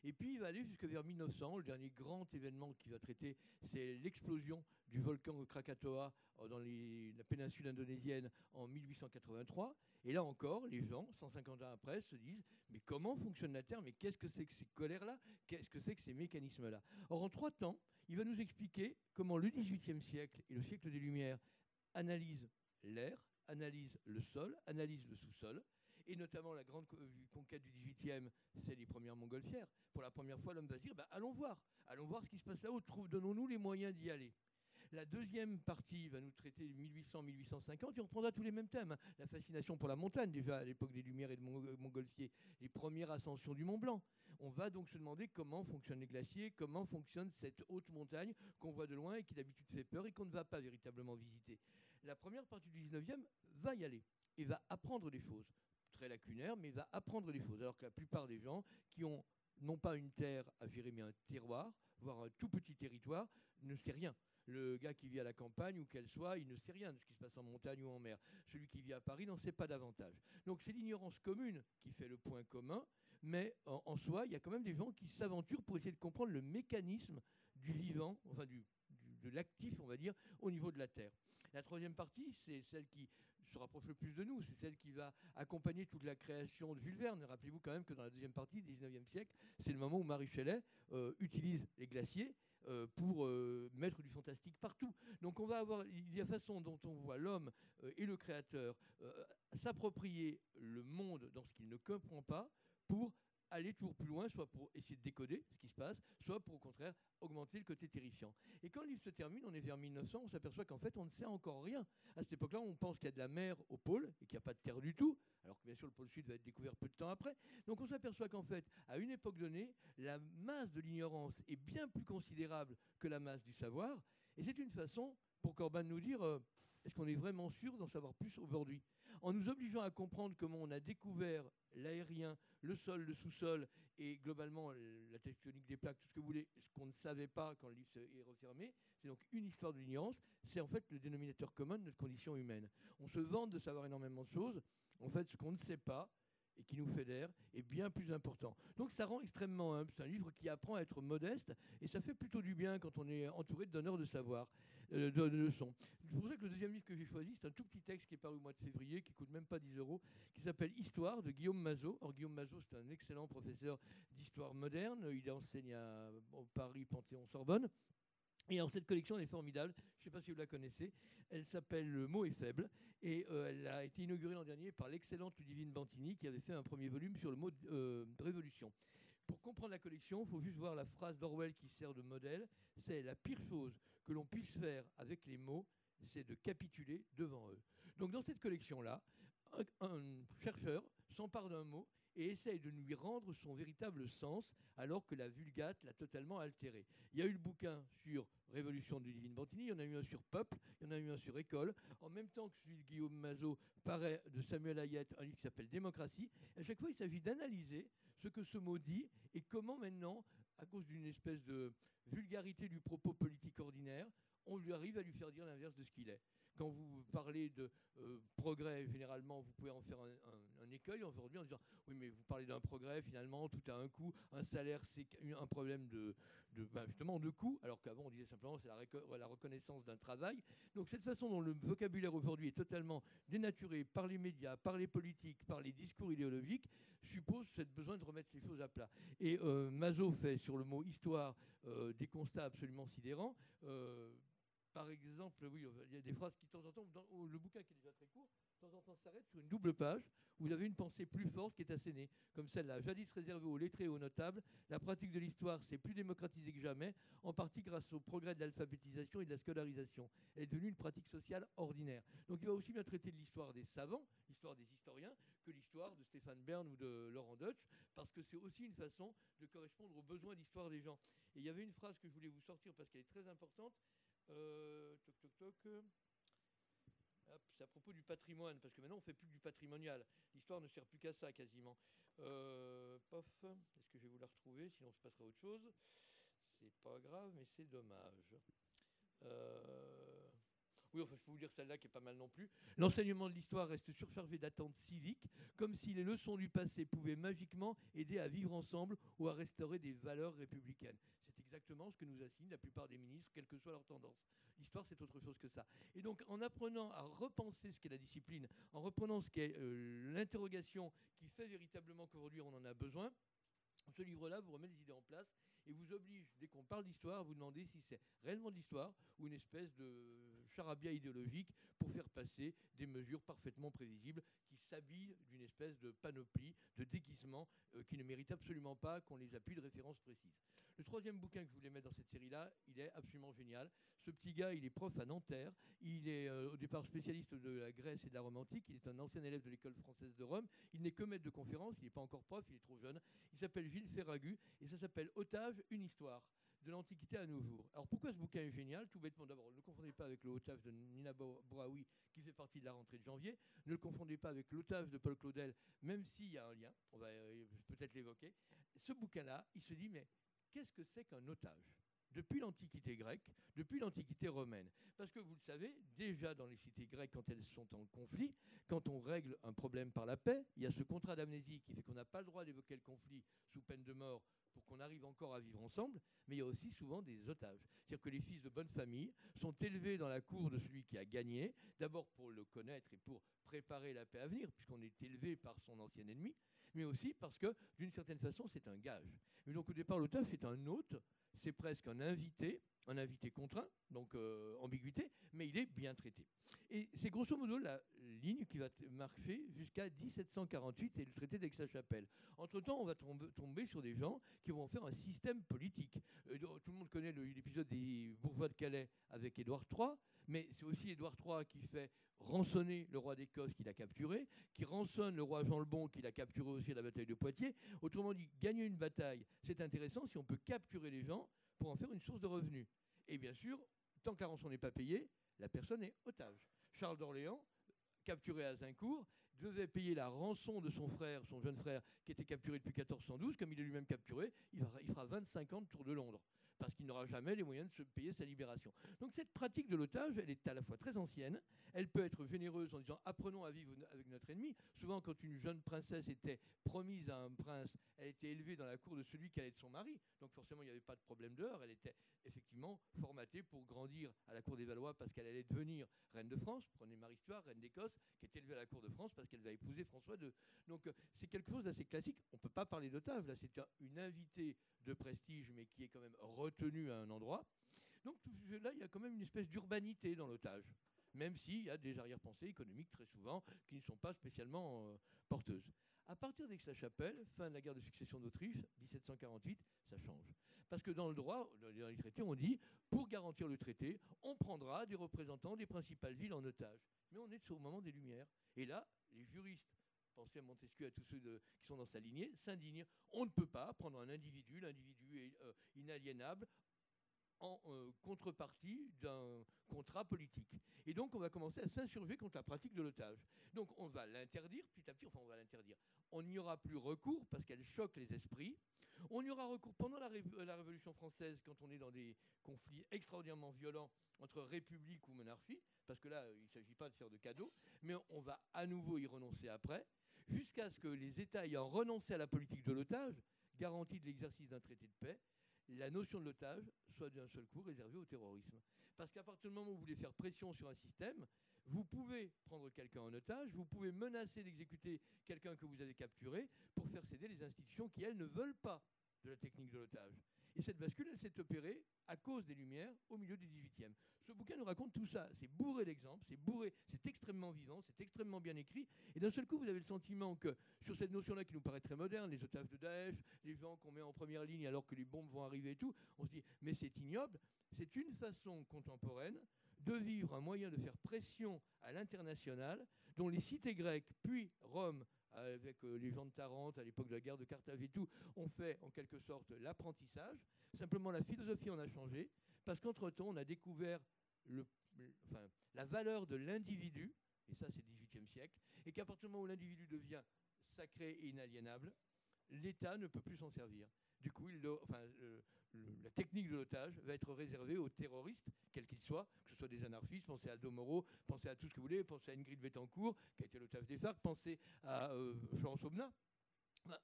Et puis il va aller jusque vers 1900. Le dernier grand événement qu'il va traiter, c'est l'explosion du volcan Krakatoa euh, dans la péninsule indonésienne en 1883. Et là encore, les gens, 150 ans après, se disent mais comment fonctionne la Terre? Mais qu'est-ce que c'est que ces colères-là? Qu'est-ce que c'est que ces mécanismes-là? Or, en trois temps, il va nous expliquer comment le XVIIIe siècle et le siècle des Lumières analysent l'air, analysent le sol, analysent le sous-sol, et notamment la grande euh, conquête du XVIIIe, c'est les premières montgolfières. Pour la première fois, l'homme va se dire bah, allons voir, allons voir ce qui se passe là-haut, donnons-nous les moyens d'y aller. La deuxième partie va nous traiter 1800-1850 et on prendra tous les mêmes thèmes. Hein. La fascination pour la montagne, déjà à l'époque des Lumières et de euh, Montgolfier, les premières ascensions du Mont Blanc. On va donc se demander comment fonctionnent les glaciers, comment fonctionne cette haute montagne qu'on voit de loin et qui d'habitude fait peur et qu'on ne va pas véritablement visiter. La première partie du 19e va y aller et va apprendre des choses. Très lacunaire, mais va apprendre des choses. Alors que la plupart des gens qui ont non pas une terre à gérer, mais un terroir, voire un tout petit territoire, ne sait rien. Le gars qui vit à la campagne, ou qu'elle soit, il ne sait rien de ce qui se passe en montagne ou en mer. Celui qui vit à Paris n'en sait pas davantage. Donc c'est l'ignorance commune qui fait le point commun, mais en, soi, il y a quand même des gens qui s'aventurent pour essayer de comprendre le mécanisme du vivant, enfin du, de l'actif, on va dire, au niveau de la Terre. La troisième partie, c'est celle qui se rapproche le plus de nous, c'est celle qui va accompagner toute la création de Jules Verne. Rappelez-vous quand même que dans la deuxième partie du 19e siècle, c'est le moment où Marie Shelley euh, utilise les glaciers euh, pour euh, mettre du fantastique partout. Donc on va avoir, il y a façon dont on voit l'homme et le créateur s'approprier le monde dans ce qu'il ne comprend pas pour aller toujours plus loin, soit pour essayer de décoder ce qui se passe, soit pour au contraire augmenter le côté terrifiant. Et quand le livre se termine, on est vers 1900, on s'aperçoit qu'en fait on ne sait encore rien. À cette époque-là, on pense qu'il y a de la mer au pôle et qu'il n'y a pas de terre du tout, alors que bien sûr le pôle sud va être découvert peu de temps après. Donc on s'aperçoit qu'en fait, à une époque donnée, la masse de l'ignorance est bien plus considérable que la masse du savoir. Et c'est une façon pour Corban de nous dire euh, est-ce qu'on est vraiment sûr d'en savoir plus aujourd'hui? En nous obligeant à comprendre comment on a découvert l'aérien, le sol, le sous-sol et globalement la tectonique des plaques, tout ce que vous voulez, ce qu'on ne savait pas quand le livre est refermé, c'est donc une histoire de l'ignorance, c'est en fait le dénominateur commun de notre condition humaine. On se vante de savoir énormément de choses, en fait ce qu'on ne sait pas, et qui nous fédère est bien plus important. Donc ça rend extrêmement humble. C'est un livre qui apprend à être modeste et ça fait plutôt du bien quand on est entouré de donneurs de savoir, euh, de, leçons. C'est pour ça que le deuxième livre que j'ai choisi, c'est un tout petit texte qui est paru au mois de février, qui coûte même pas 10 euros, qui s'appelle Histoire de Guillaume Mazot. Alors Guillaume Mazot, c'est un excellent professeur d'histoire moderne. Il enseigne à Paris, Panthéon-Sorbonne. Et alors cette collection est formidable, je ne sais pas si vous la connaissez, elle s'appelle Le mot est faible et euh, elle a été inaugurée l'an dernier par l'excellente Ludivine Bantini qui avait fait un premier volume sur le mot euh, révolution. Pour comprendre la collection, il faut juste voir la phrase d'Orwell qui sert de modèle, c'est la pire chose que l'on puisse faire avec les mots, c'est de capituler devant eux. Donc dans cette collection-là, un chercheur s'empare d'un mot et essaye de lui rendre son véritable sens, alors que la Vulgate l'a totalement altéré. Il y a eu le bouquin sur Révolution de Divine Bantini, il y en a eu un sur Peuple, il y en a eu un sur École, en même temps que celui de Guillaume Mazot paraît de Samuel Hayet, un livre qui s'appelle Démocratie. à chaque fois, il s'agit d'analyser ce que ce mot dit et comment maintenant, à cause d'une espèce de vulgarité du propos politique ordinaire, on lui arrive à lui faire dire l'inverse de ce qu'il est. Quand vous parlez de euh, progrès, généralement, vous pouvez en faire un, écueil aujourd'hui en disant oui, mais vous parlez d'un progrès, finalement, tout a un coût. Un salaire, c'est un problème de, ben, justement de coût, alors qu'avant, on disait simplement c'est la, la, reconnaissance d'un travail. Donc, cette façon dont le vocabulaire aujourd'hui est totalement dénaturé par les médias, par les politiques, par les discours idéologiques, suppose cette besoin de remettre les choses à plat. Et euh, Mazot fait sur le mot histoire euh, des constats absolument sidérants. Euh, par exemple, oui, il y a des phrases qui, de temps en temps, dans le bouquin qui est déjà très court, de temps en temps s'arrête sur une double page où vous avez une pensée plus forte qui est assénée, comme celle-là. Jadis réservée aux lettrés et aux notables, la pratique de l'histoire s'est plus démocratisée que jamais, en partie grâce au progrès de l'alphabétisation et de la scolarisation. Elle est devenue une pratique sociale ordinaire. Donc il va aussi bien traiter de l'histoire des savants, l'histoire des historiens, que l'histoire de Stéphane Bern ou de Laurent Deutsch, parce que c'est aussi une façon de correspondre aux besoins d'histoire des gens. Et il y avait une phrase que je voulais vous sortir parce qu'elle est très importante, euh, toc, toc, toc. C'est à propos du patrimoine, parce que maintenant on fait plus du patrimonial. L'histoire ne sert plus qu'à ça quasiment. Euh, pof, est-ce que je vais vous la retrouver Sinon, on se passera autre chose. C'est pas grave, mais c'est dommage. Euh, oui, enfin, je peux vous dire celle-là qui est pas mal non plus. L'enseignement de l'histoire reste surchargé d'attentes civiques, comme si les leçons du passé pouvaient magiquement aider à vivre ensemble ou à restaurer des valeurs républicaines exactement ce que nous assignent la plupart des ministres, quelle que soit leur tendance. L'histoire, c'est autre chose que ça. Et donc, en apprenant à repenser ce qu'est la discipline, en reprenant ce qu'est euh, l'interrogation qui fait véritablement qu'aujourd'hui on en a besoin, ce livre-là vous remet les idées en place et vous oblige, dès qu'on parle d'histoire, à vous demander si c'est réellement de l'histoire ou une espèce de charabia idéologique pour faire passer des mesures parfaitement prévisibles qui s'habillent d'une espèce de panoplie, de déguisement euh, qui ne mérite absolument pas qu'on les appuie de références précises. Le troisième bouquin que je voulais mettre dans cette série-là, il est absolument génial. Ce petit gars, il est prof à Nanterre. Il est euh, au départ spécialiste de la Grèce et de la Rome antique. Il est un ancien élève de l'école française de Rome. Il n'est que maître de conférence. Il n'est pas encore prof. Il est trop jeune. Il s'appelle Gilles Ferragu et ça s'appelle Otage, une histoire de l'Antiquité à nos jours. Alors pourquoi ce bouquin est génial? Tout bêtement, d'abord, ne le confondez pas avec le Otage de Nina Bouraoui, qui fait partie de la rentrée de janvier. Ne le confondez pas avec l'Otage de Paul Claudel, même s'il y a un lien, on va euh, peut-être l'évoquer. Ce bouquin-là, il se dit, mais qu'est-ce que c'est qu'un otage depuis l'Antiquité grecque, depuis l'Antiquité romaine? Parce que vous le savez, déjà dans les cités grecques, quand elles sont en conflit, quand on règle un problème par la paix, il y a ce contrat d'amnésie qui fait qu'on n'a pas le droit d'évoquer le conflit sous peine de mort pour qu'on arrive encore à vivre ensemble, mais il y a aussi souvent des otages. C'est-à-dire que les fils de bonne famille sont élevés dans la cour de celui qui a gagné, d'abord pour le connaître et pour préparer la paix à venir, puisqu'on est élevé par son ancien ennemi, mais aussi parce que, d'une certaine façon, c'est un gage. Mais donc, au départ, l'otage, c'est un hôte, c'est presque un invité, un invité contraint, donc euh, ambiguïté, mais il est bien traité. Et c'est grosso modo la ligne qui va marcher jusqu'à 1748 et le traité d'Aix-la-Chapelle. Entre-temps, on va tomber sur des gens qui vont faire un système politique. Euh, tout le monde connaît l'épisode des bourgeois de Calais avec Édouard III, mais c'est aussi Édouard III qui fait rançonner le roi d'Écosse qu'il a capturé, qui rançonne le roi Jean le Bon qu'il a capturé aussi à la bataille de Poitiers. Autrement dit, gagner une bataille, c'est intéressant si on peut capturer les gens pour en faire une source de revenus. Et bien sûr, tant qu'un rançon n'est pas payé, la personne est otage. Charles d'Orléans, capturé à Zincourt, devait payer la rançon de son frère, son jeune frère, qui était capturé depuis 1412. Comme il est lui-même capturé, il fera 25 ans de tour de Londres parce qu'il n'aura jamais les moyens de se payer sa libération. Donc cette pratique de l'otage, elle est à la fois très ancienne, elle peut être généreuse en disant apprenons à vivre avec notre ennemi. Souvent quand une jeune princesse était promise à un prince, elle était élevée dans la cour de celui qui allait être son mari, donc forcément il n'y avait pas de problème d'heure, elle était effectivement formatée pour grandir à la cour des Valois parce qu'elle allait devenir reine de France, prenez Marie-Histoire, reine d'Écosse, qui est élevée à la cour de France parce qu'elle va épouser François II. Donc euh, c'est quelque chose d'assez classique, on ne peut pas parler d'otage, là c'est une invitée de prestige mais qui est quand même retenu à un endroit. Donc là, il y a quand même une espèce d'urbanité dans l'otage, même s'il y a des arrière-pensées économiques très souvent qui ne sont pas spécialement euh, porteuses. À partir d'Aix-la-Chapelle, fin de la guerre de succession d'Autriche, 1748, ça change. Parce que dans le droit, dans les traités, on dit, pour garantir le traité, on prendra des représentants des principales villes en otage. Mais on est au moment des Lumières. Et là, les juristes pensez à Montesquieu, à tous ceux qui sont dans sa lignée, s'indignent. On ne peut pas prendre un individu, l'individu est euh, inaliénable, en euh, contrepartie d'un contrat politique. Et donc, on va commencer à s'insurger contre la pratique de l'otage. Donc, on va l'interdire petit à petit, enfin, on va l'interdire. On n'y aura plus recours parce qu'elle choque les esprits. On y aura recours pendant la, la, Révolution française, quand on est dans des conflits extraordinairement violents entre république ou monarchie, parce que là, il ne s'agit pas de faire de cadeaux, mais on va à nouveau y renoncer après, jusqu'à ce que les États ayant renoncé à la politique de l'otage, garantie de l'exercice d'un traité de paix, la notion de l'otage soit d'un seul coup réservée au terrorisme. Parce qu'à partir du moment où vous voulez faire pression sur un système, vous pouvez prendre quelqu'un en otage, vous pouvez menacer d'exécuter quelqu'un que vous avez capturé pour faire céder les institutions qui, elles, ne veulent pas de la technique de l'otage. Et cette bascule, elle s'est opérée à cause des Lumières au milieu du XVIIIe. Ce bouquin nous raconte tout ça. C'est bourré d'exemples, c'est bourré, c'est extrêmement vivant, c'est extrêmement bien écrit. Et d'un seul coup, vous avez le sentiment que sur cette notion-là qui nous paraît très moderne, les otages de Daesh, les gens qu'on met en première ligne alors que les bombes vont arriver et tout, on se dit, mais c'est ignoble. C'est une façon contemporaine de vivre un moyen de faire pression à l'international, dont les cités grecques, puis Rome, avec euh, les gens de Tarente à l'époque de la guerre de Carthage et tout, ont fait en quelque sorte l'apprentissage. Simplement, la philosophie en a changé, parce qu'entre-temps, on a découvert la valeur de l'individu, et ça c'est le XVIIIe siècle, et qu'à partir du moment où l'individu devient sacré et inaliénable, l'État ne peut plus s'en servir. Du coup, il, enfin, la technique de l'otage va être réservée aux terroristes, quels qu'ils soient, que ce soit des anarchistes, pensez à Aldo Moro, pensez à tout ce que vous voulez, pensez à Ingrid Betancourt, qui a été l'otage des FARC, pensez à euh, Florence Aubenas.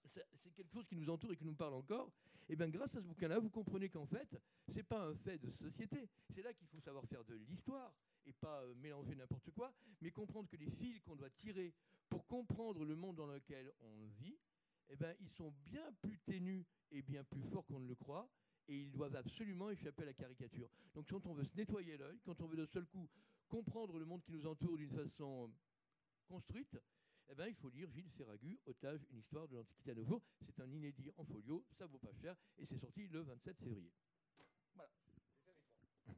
c'est quelque chose qui nous entoure et qui nous parle encore. Et bien, grâce à ce bouquin-là, vous comprenez qu'en fait, ce n'est pas un fait de société. C'est là qu'il faut savoir faire de l'histoire et pas euh, mélanger n'importe quoi, mais comprendre que les fils qu'on doit tirer pour comprendre le monde dans lequel on vit, eh ben, ils sont bien plus ténus et bien plus forts qu'on ne le croit, et ils doivent absolument échapper à la caricature. Donc quand on veut se nettoyer l'œil, quand on veut d'un seul coup comprendre le monde qui nous entoure d'une façon construite, eh ben, il faut lire Gilles Ferragu, Otage, une histoire de l'Antiquité à nouveau. C'est un inédit en folio, ça vaut pas cher, et c'est sorti le 27 février.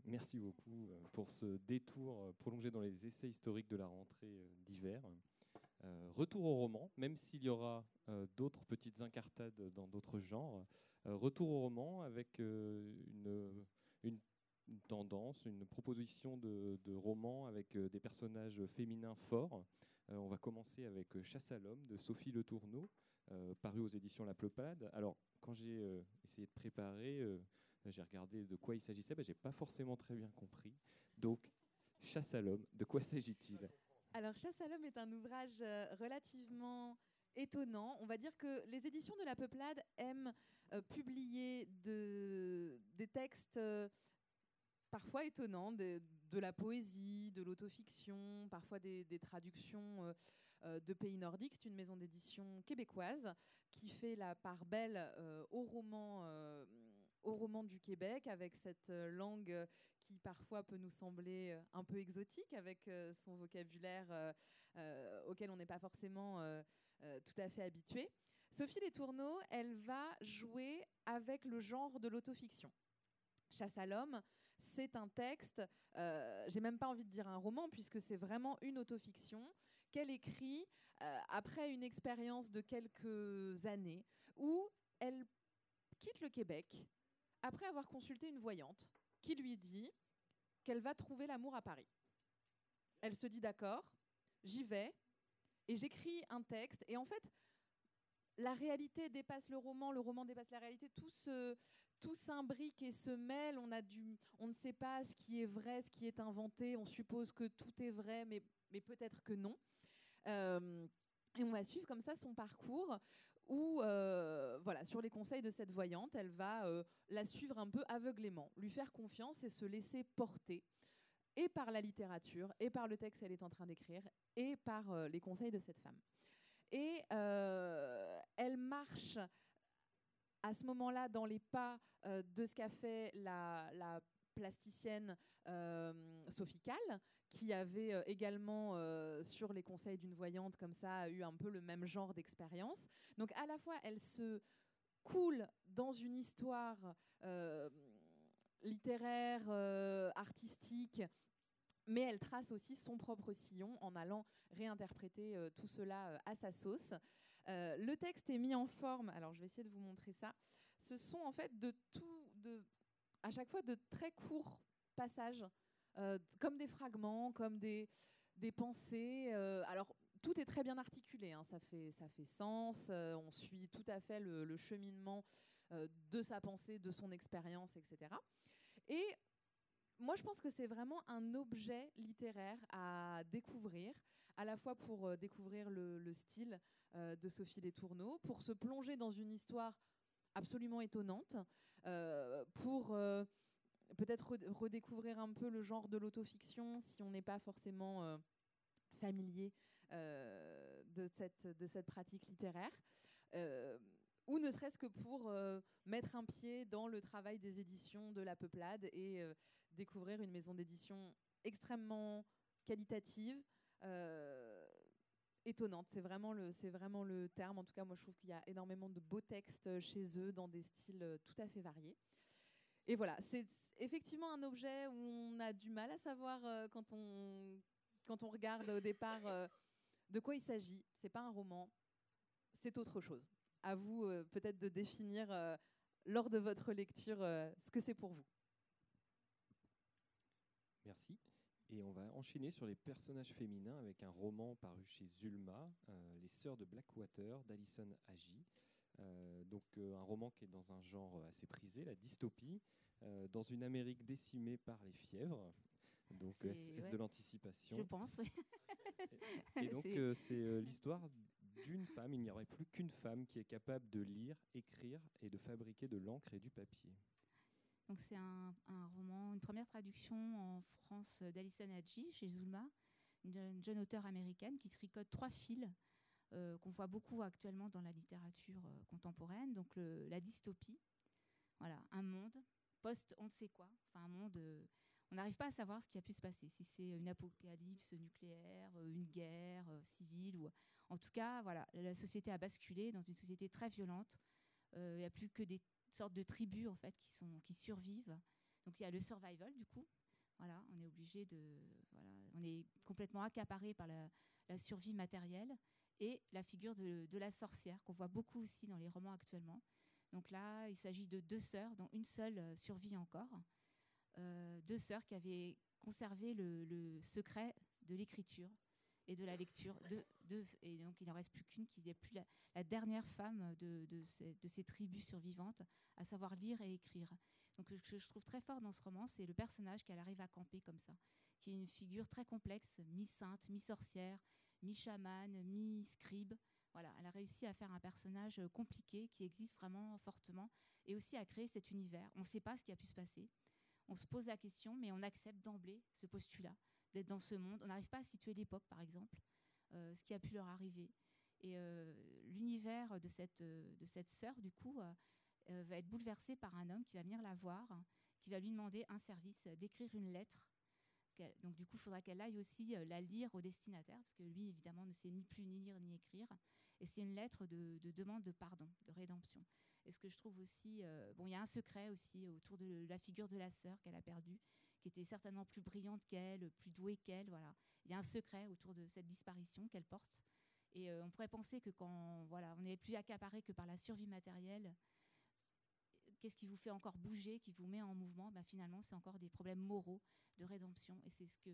Merci beaucoup euh, pour ce détour euh, prolongé dans les essais historiques de la rentrée euh, d'hiver. Retour au roman, même s'il y aura d'autres petites incartades dans d'autres genres. Euh, retour au roman avec euh, une, tendance, une proposition de, roman avec euh, des personnages féminins forts. on va commencer avec Chasse à l'homme de Sophie Le Tourneau, paru aux éditions La Pleupade. Alors, quand j'ai essayé de préparer, j'ai regardé de quoi il s'agissait, ben, j'ai pas forcément très bien compris. Donc, Chasse à l'homme, de quoi s'agit-il? Alors, Chasse à l'homme est un ouvrage relativement étonnant. On va dire que les éditions de La Peuplade aiment euh, publier de, des textes euh, parfois étonnants, de, la poésie, de l'autofiction, parfois des, traductions euh, de pays nordiques. C'est une maison d'édition québécoise qui fait la part belle au roman au roman du Québec, avec cette langue qui parfois peut nous sembler un peu exotique, avec son vocabulaire auquel on n'est pas forcément tout à fait habitué. Sophie Les Tourneaux, elle va jouer avec le genre de l'autofiction. Chasse à l'homme, c'est un texte, euh, j'ai même pas envie de dire un roman, puisque c'est vraiment une autofiction qu'elle écrit euh, après une expérience de quelques années où elle quitte le Québec après avoir consulté une voyante qui lui dit qu'elle va trouver l'amour à Paris. Elle se dit d'accord, j'y vais, et j'écris un texte. Et en fait, la réalité dépasse le roman, le roman dépasse la réalité, tout se, tout s'imbrique et se mêle. On, ne sait pas ce qui est vrai, ce qui est inventé. On suppose que tout est vrai, mais, mais peut-être que non. Euh, et on va suivre comme ça son parcours où, euh, voilà, sur les conseils de cette voyante, elle va euh, la suivre un peu aveuglément, lui faire confiance et se laisser porter, et par la littérature, et par le texte qu'elle est en train d'écrire, et par les conseils de cette femme. Et euh, elle marche à ce moment-là dans les pas euh, de ce qu'a fait la, plasticienne euh, Sophie qui avait également, sur les conseils d'une voyante comme ça, eu un peu le même genre d'expérience. Donc à la fois, elle se coule dans une histoire littéraire, artistique, mais elle trace aussi son propre sillon en allant réinterpréter tout cela à sa sauce. le texte est mis en forme, alors je vais essayer de vous montrer ça. Ce sont en fait de tout, de, à chaque fois de très courts passages, comme des fragments, comme des, pensées. alors tout est très bien articulé, hein. ça, fait, ça fait sens, on suit tout à fait le cheminement de sa pensée, de son expérience, etc. Et moi, je pense que c'est vraiment un objet littéraire à découvrir, à la fois pour euh, découvrir le, style euh, de Sophie Les Tourneaux, pour se plonger dans une histoire absolument étonnante, euh, pour peut-être redécouvrir un peu le genre de l'autofiction si on n'est pas forcément familier de, cette, de cette pratique littéraire ou ne serait-ce que pour mettre un pied dans le travail des éditions de La Peuplade et découvrir une maison d'édition extrêmement qualitative, euh, étonnante. C'est vraiment, le, vraiment le terme. En tout cas, moi, je trouve qu'il y a énormément de beaux textes chez eux dans des styles euh, tout à fait variés. Et voilà, effectivement un objet où on a du mal à savoir euh, quand, on, quand on regarde au départ de quoi il s'agit. C'est pas un roman, c'est autre chose. À vous peut-être de définir lors de votre lecture ce que c'est pour vous. Merci. Et on va enchaîner sur les personnages féminins avec un roman paru chez Zulma, euh, Les Sœurs de Blackwater d'Alison Agi. Euh, donc euh, un roman qui est dans un genre assez prisé, la dystopie, dans une Amérique décimée par les fièvres. Donc est-ce de l'anticipation Je pense, oui. et, donc c'est l'histoire d'une femme, il n'y aurait plus qu'une femme qui est capable de lire, écrire et de fabriquer de l'encre et du papier. Donc c'est un, roman, une première traduction en France d'Alison Hadji chez Zulma, une jeune auteure américaine qui tricote trois fils euh, qu'on voit beaucoup actuellement dans la littérature euh, contemporaine. Donc la dystopie, voilà, un monde post on ne sait quoi, enfin un monde, euh, on n'arrive pas à savoir ce qui a pu se passer, si c'est une apocalypse nucléaire, une guerre civile ou en tout cas voilà, la société a basculé dans une société très violente. Il n'y a plus que des sorte de tribus en fait qui sont qui survivent. Donc il y a le survival du coup. Voilà, on est obligé de voilà, on est complètement accaparé par la, survie matérielle et la figure de, la sorcière qu'on voit beaucoup aussi dans les romans actuellement. Donc là, il s'agit de deux sœurs dont une seule euh, survit encore. Euh, deux sœurs qui avaient conservé le, secret de l'écriture et de la lecture. Et donc, il n'en reste plus qu'une qui n'est plus la, dernière femme de, de, ces, de, ces, tribus survivantes à savoir lire et écrire. Donc, ce que je trouve très fort dans ce roman, c'est le personnage qu'elle arrive à camper comme ça, qui est une figure très complexe, mi-sainte, mi-sorcière, mi-chamane, mi-scribe. Voilà, elle a réussi à faire un personnage compliqué qui existe vraiment fortement et aussi à créer cet univers. On ne sait pas ce qui a pu se passer. On se pose la question, mais on accepte d'emblée ce postulat d'être dans ce monde. On n'arrive pas à situer l'époque, par exemple, euh, ce qui a pu leur arriver. Et euh, l'univers de cette, de cette sœur, du coup, euh, va être bouleversé par un homme qui va venir la voir, qui va lui demander un service, d'écrire une lettre. Donc du coup, il faudra qu'elle aille aussi la lire au destinataire, parce que lui, évidemment, ne sait ni plus ni lire ni écrire. Et c'est une lettre de, demande de pardon, de rédemption. Et ce que je trouve aussi, bon, il y a un secret aussi autour de la figure de la sœur qu'elle a perdue, qui était certainement plus brillante qu'elle, plus douée qu'elle. Voilà. Il y a un secret autour de cette disparition qu'elle porte. Et euh, on pourrait penser que quand voilà, on n'est plus accaparé que par la survie matérielle, qu'est-ce qui vous fait encore bouger, qui vous met en mouvement? Ben, Finalement, c'est encore des problèmes moraux de rédemption. Et c'est ce,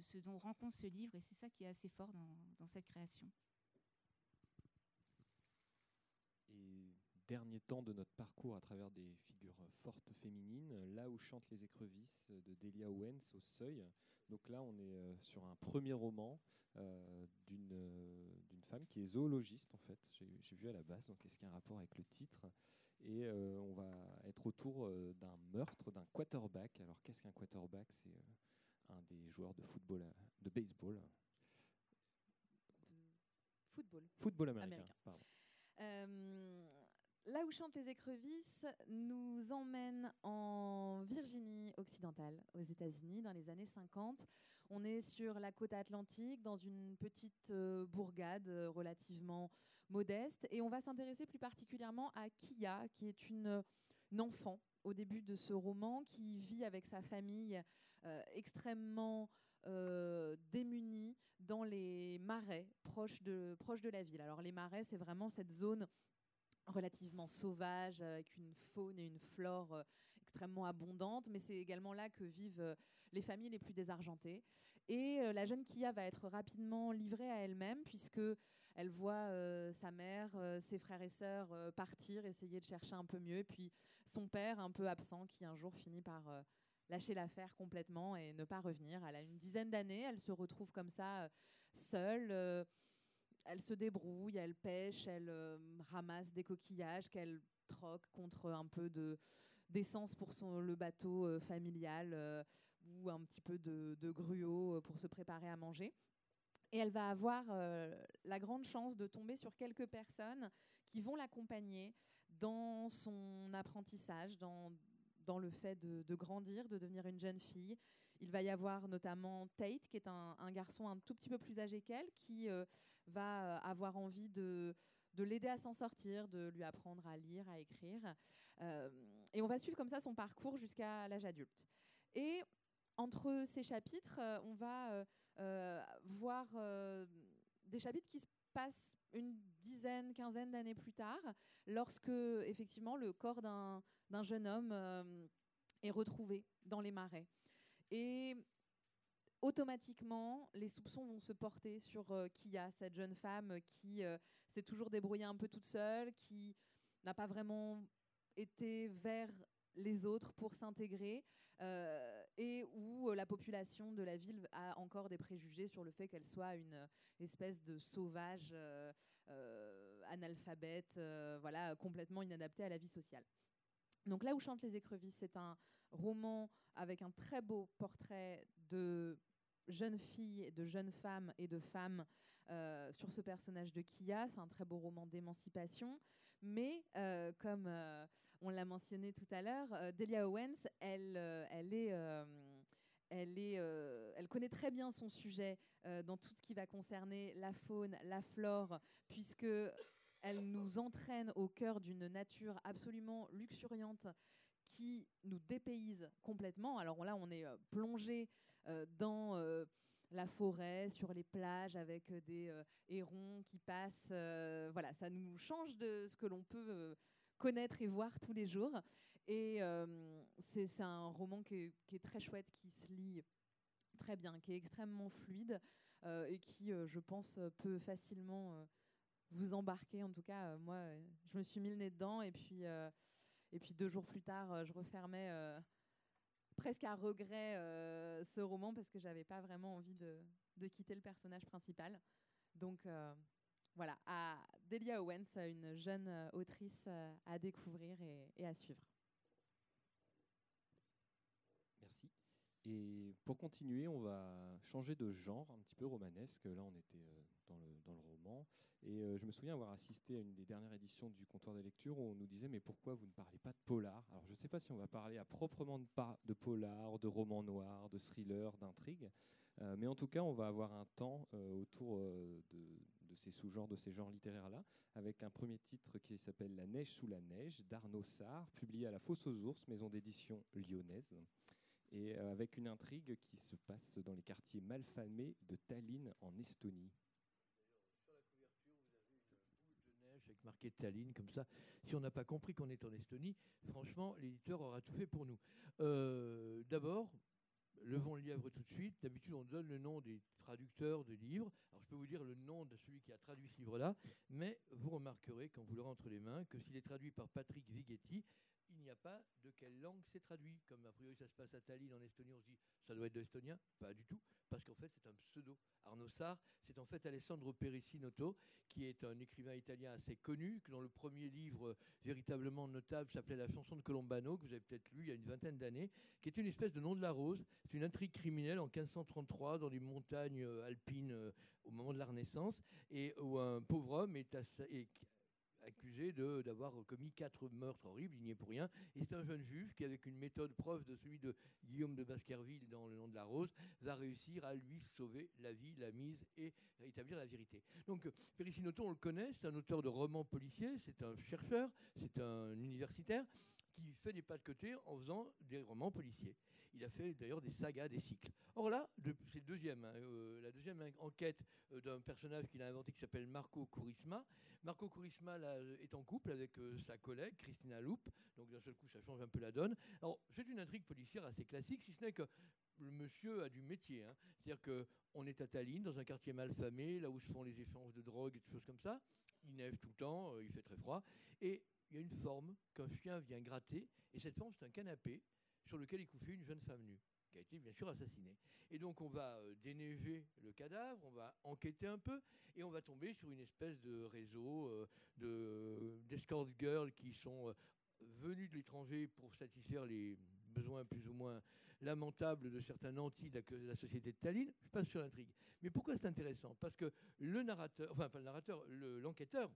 ce, dont rencontre ce livre, et c'est ça qui est assez fort dans cette création. Dernier temps de notre parcours à travers des figures fortes féminines, là où chantent les écrevisses de Delia Owens au Seuil. Donc là, on est euh, sur un premier roman euh, euh, d'une femme qui est zoologiste en fait. J'ai vu à la base, donc est-ce qu'il y a un rapport avec le titre? Et on va être autour d'un meurtre d'un quarterback. Alors qu'est-ce qu'un quarterback? C'est un des joueurs de football, de baseball. De football. Football américain, pardon. Là où chantent les écrevisses nous emmène en Virginie occidentale, aux États-Unis, dans les années 50. On est sur la côte atlantique, dans une petite euh, bourgade euh, relativement modeste, et on va s'intéresser plus particulièrement à Kia, qui est une, enfant au début de ce roman qui vit avec sa famille extrêmement démunie dans les marais proches de la ville. Alors les marais, c'est vraiment cette zone relativement sauvage, avec une faune et une flore extrêmement abondante, mais c'est également là que vivent les familles les plus désargentées. Et euh, la jeune Kia va être rapidement livrée à elle-même, puisque elle voit euh, sa mère, euh, ses frères et sœurs partir, essayer de chercher un peu mieux, puis son père un peu absent, qui un jour finit par lâcher l'affaire complètement et ne pas revenir. Elle a une dizaine d'années, elle se retrouve comme ça, seule. Elle se débrouille, elle pêche, elle ramasse des coquillages qu'elle troque contre un peu de d'essence pour son, le bateau familial ou un petit peu de, gruau euh, pour se préparer à manger. Et elle va avoir euh, la grande chance de tomber sur quelques personnes qui vont l'accompagner dans son apprentissage, dans, dans le fait de, grandir, de devenir une jeune fille. Il va y avoir notamment Tate, qui est un, garçon un tout petit peu plus âgé qu'elle, qui euh, va avoir envie de, de l'aider à s'en sortir, de lui apprendre à lire, à écrire. et on va suivre comme ça son parcours jusqu'à l'âge adulte. Et entre ces chapitres, euh, on va euh, euh, voir des chapitres qui se passent une dizaine, quinzaine d'années plus tard, lorsque effectivement le corps d'un jeune homme est retrouvé dans les marais. Et automatiquement, les soupçons vont se porter sur Kia, cette jeune femme qui s'est toujours débrouillée un peu toute seule, qui n'a pas vraiment été vers les autres pour s'intégrer euh, et où euh, la population de la ville a encore des préjugés sur le fait qu'elle soit une euh, espèce de sauvage analphabète, voilà, complètement inadaptée à la vie sociale. Donc là où chantent les écrevisses, c'est un roman avec un très beau portrait de jeunes filles, de jeunes femmes et de femmes sur ce personnage de Kia. C'est un très beau roman d'émancipation. Mais comme on l'a mentionné tout à l'heure, euh, Delia Owens, elle, euh, elle est euh, elle, est, elle, connaît très bien son sujet dans tout ce qui va concerner la faune, la flore, puisque elle nous entraîne au cœur d'une nature absolument luxuriante qui nous dépayse complètement. Alors là, on est plongé dans la forêt, sur les plages avec des hérons qui passent. voilà, ça nous change de ce que l'on peut connaître et voir tous les jours. Et euh, c'est un roman qui est, très chouette, qui se lit très bien, qui est extrêmement fluide euh, et qui, euh, je pense, peut facilement vous embarquer. En tout cas, moi, je me suis mis le nez dedans et puis, et puis deux jours plus tard, je refermais presque à regret ce roman parce que j'avais pas vraiment envie de, quitter le personnage principal. Donc voilà, à Delia Owens, une jeune euh, autrice euh, à découvrir et, à suivre. Merci. Et pour continuer, on va changer de genre un petit peu romanesque. Là, on était euh, dans le, dans le roman. Et je me souviens avoir assisté à une des dernières éditions du comptoir des lectures où on nous disait Mais pourquoi vous ne parlez pas de polar? Alors, je ne sais pas si on va parler à proprement de, de polar, de roman noir, de thriller, d'intrigue. mais en tout cas, on va avoir un temps autour de, ces sous-genres, de ces genres littéraires-là, avec un premier titre qui s'appelle La neige sous la neige d'Arnaud Sarr, publié à la Fosse aux Ours, maison d'édition lyonnaise, et euh, avec une intrigue qui se passe dans les quartiers malfamés de Tallinn en Estonie. avec marqué Tallinn comme ça. Si on n'a pas compris qu'on est en Estonie, franchement, l'éditeur aura tout fait pour nous. Euh, d'abord, levons le lièvre tout de suite. D'habitude, on donne le nom des traducteurs de livres. Alors, je peux vous dire le nom de celui qui a traduit ce livre-là, mais vous remarquerez, quand vous l'aurez entre les mains, que s'il est traduit par Patrick Vighetti, il n'y a pas de quelle langue c'est traduit. Comme a priori ça se passe à Tallinn en Estonie, on se dit ça doit être de l'estonien. Pas du tout, parce qu'en fait c'est un pseudo. Arnaud Sarr, c'est en fait Alessandro Perissinotto, qui est un écrivain italien assez connu, dont le premier livre véritablement notable s'appelait La chanson de Colombano, que vous avez peut-être lu il y a une vingtaine d'années, qui est une espèce de nom de la rose. C'est une intrigue criminelle en 1533 dans les montagnes euh, alpines euh, au moment de la Renaissance, et où un pauvre homme est, est accusé d'avoir commis quatre meurtres horribles, il n'y est pour rien. Et c'est un jeune juge qui, avec une méthode preuve de celui de Guillaume de Baskerville dans Le nom de la rose, va réussir à lui sauver la vie, la mise et établir la vérité. Donc, Périssinoto, on le connaît, c'est un auteur de romans policiers, c'est un chercheur, c'est un universitaire qui fait des pas de côté en faisant des romans policiers. Il a fait d'ailleurs des sagas, des cycles. Or là, c'est deuxième, hein, euh, la deuxième enquête euh, d'un personnage qu'il a inventé qui s'appelle Marco Courisma. Marco Courisma est en couple avec euh, sa collègue Christina Loup, donc d'un seul coup ça change un peu la donne. Alors c'est une intrigue policière assez classique, si ce n'est que le monsieur a du métier. Hein. C'est-à-dire qu'on est à Tallinn, dans un quartier mal famé, là où se font les échanges de drogue et des choses comme ça. Il neige tout le temps, il fait très froid. Et il y a une forme qu'un chien vient gratter, et cette forme, c'est un canapé sur lequel est couchée une jeune femme nue, qui a été bien sûr assassinée. Et donc on va euh, déneiger le cadavre, on va enquêter un peu, et on va tomber sur une espèce de réseau euh, de, d'escort girls qui sont euh, venus de l'étranger pour satisfaire les besoins plus ou moins lamentables de certains nantis de la, société de Tallinn. Je passe sur l'intrigue. Mais pourquoi c'est intéressant? Parce que le narrateur, enfin pas le narrateur, l'enquêteur,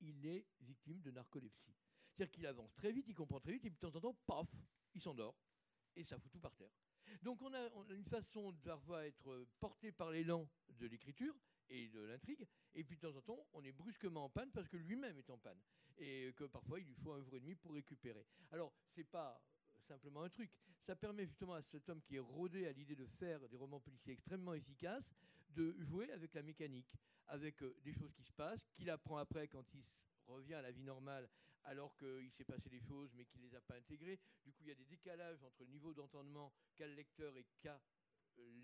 il est victime de narcolepsie. C'est-à-dire qu'il avance très vite, il comprend très vite, et de temps en temps, paf, il s'endort, et ça fout tout par terre. Donc on a, une façon de parfois être porté par l'élan de l'écriture et de l'intrigue, et puis de temps en temps, on est brusquement en panne parce que lui-même est en panne, et que parfois il lui faut un jour et demi pour récupérer. Alors, c'est pas simplement un truc. Ça permet justement à cet homme qui est rodé à l'idée de faire des romans policiers extrêmement efficaces de jouer avec la mécanique, avec euh, des choses qui se passent, qu'il apprend après quand il revient à la vie normale alors qu'il s'est passé des choses mais qu'il ne les a pas intégrées. Du coup, il y a des décalages entre le niveau d'entendement qu'a le lecteur et qu'a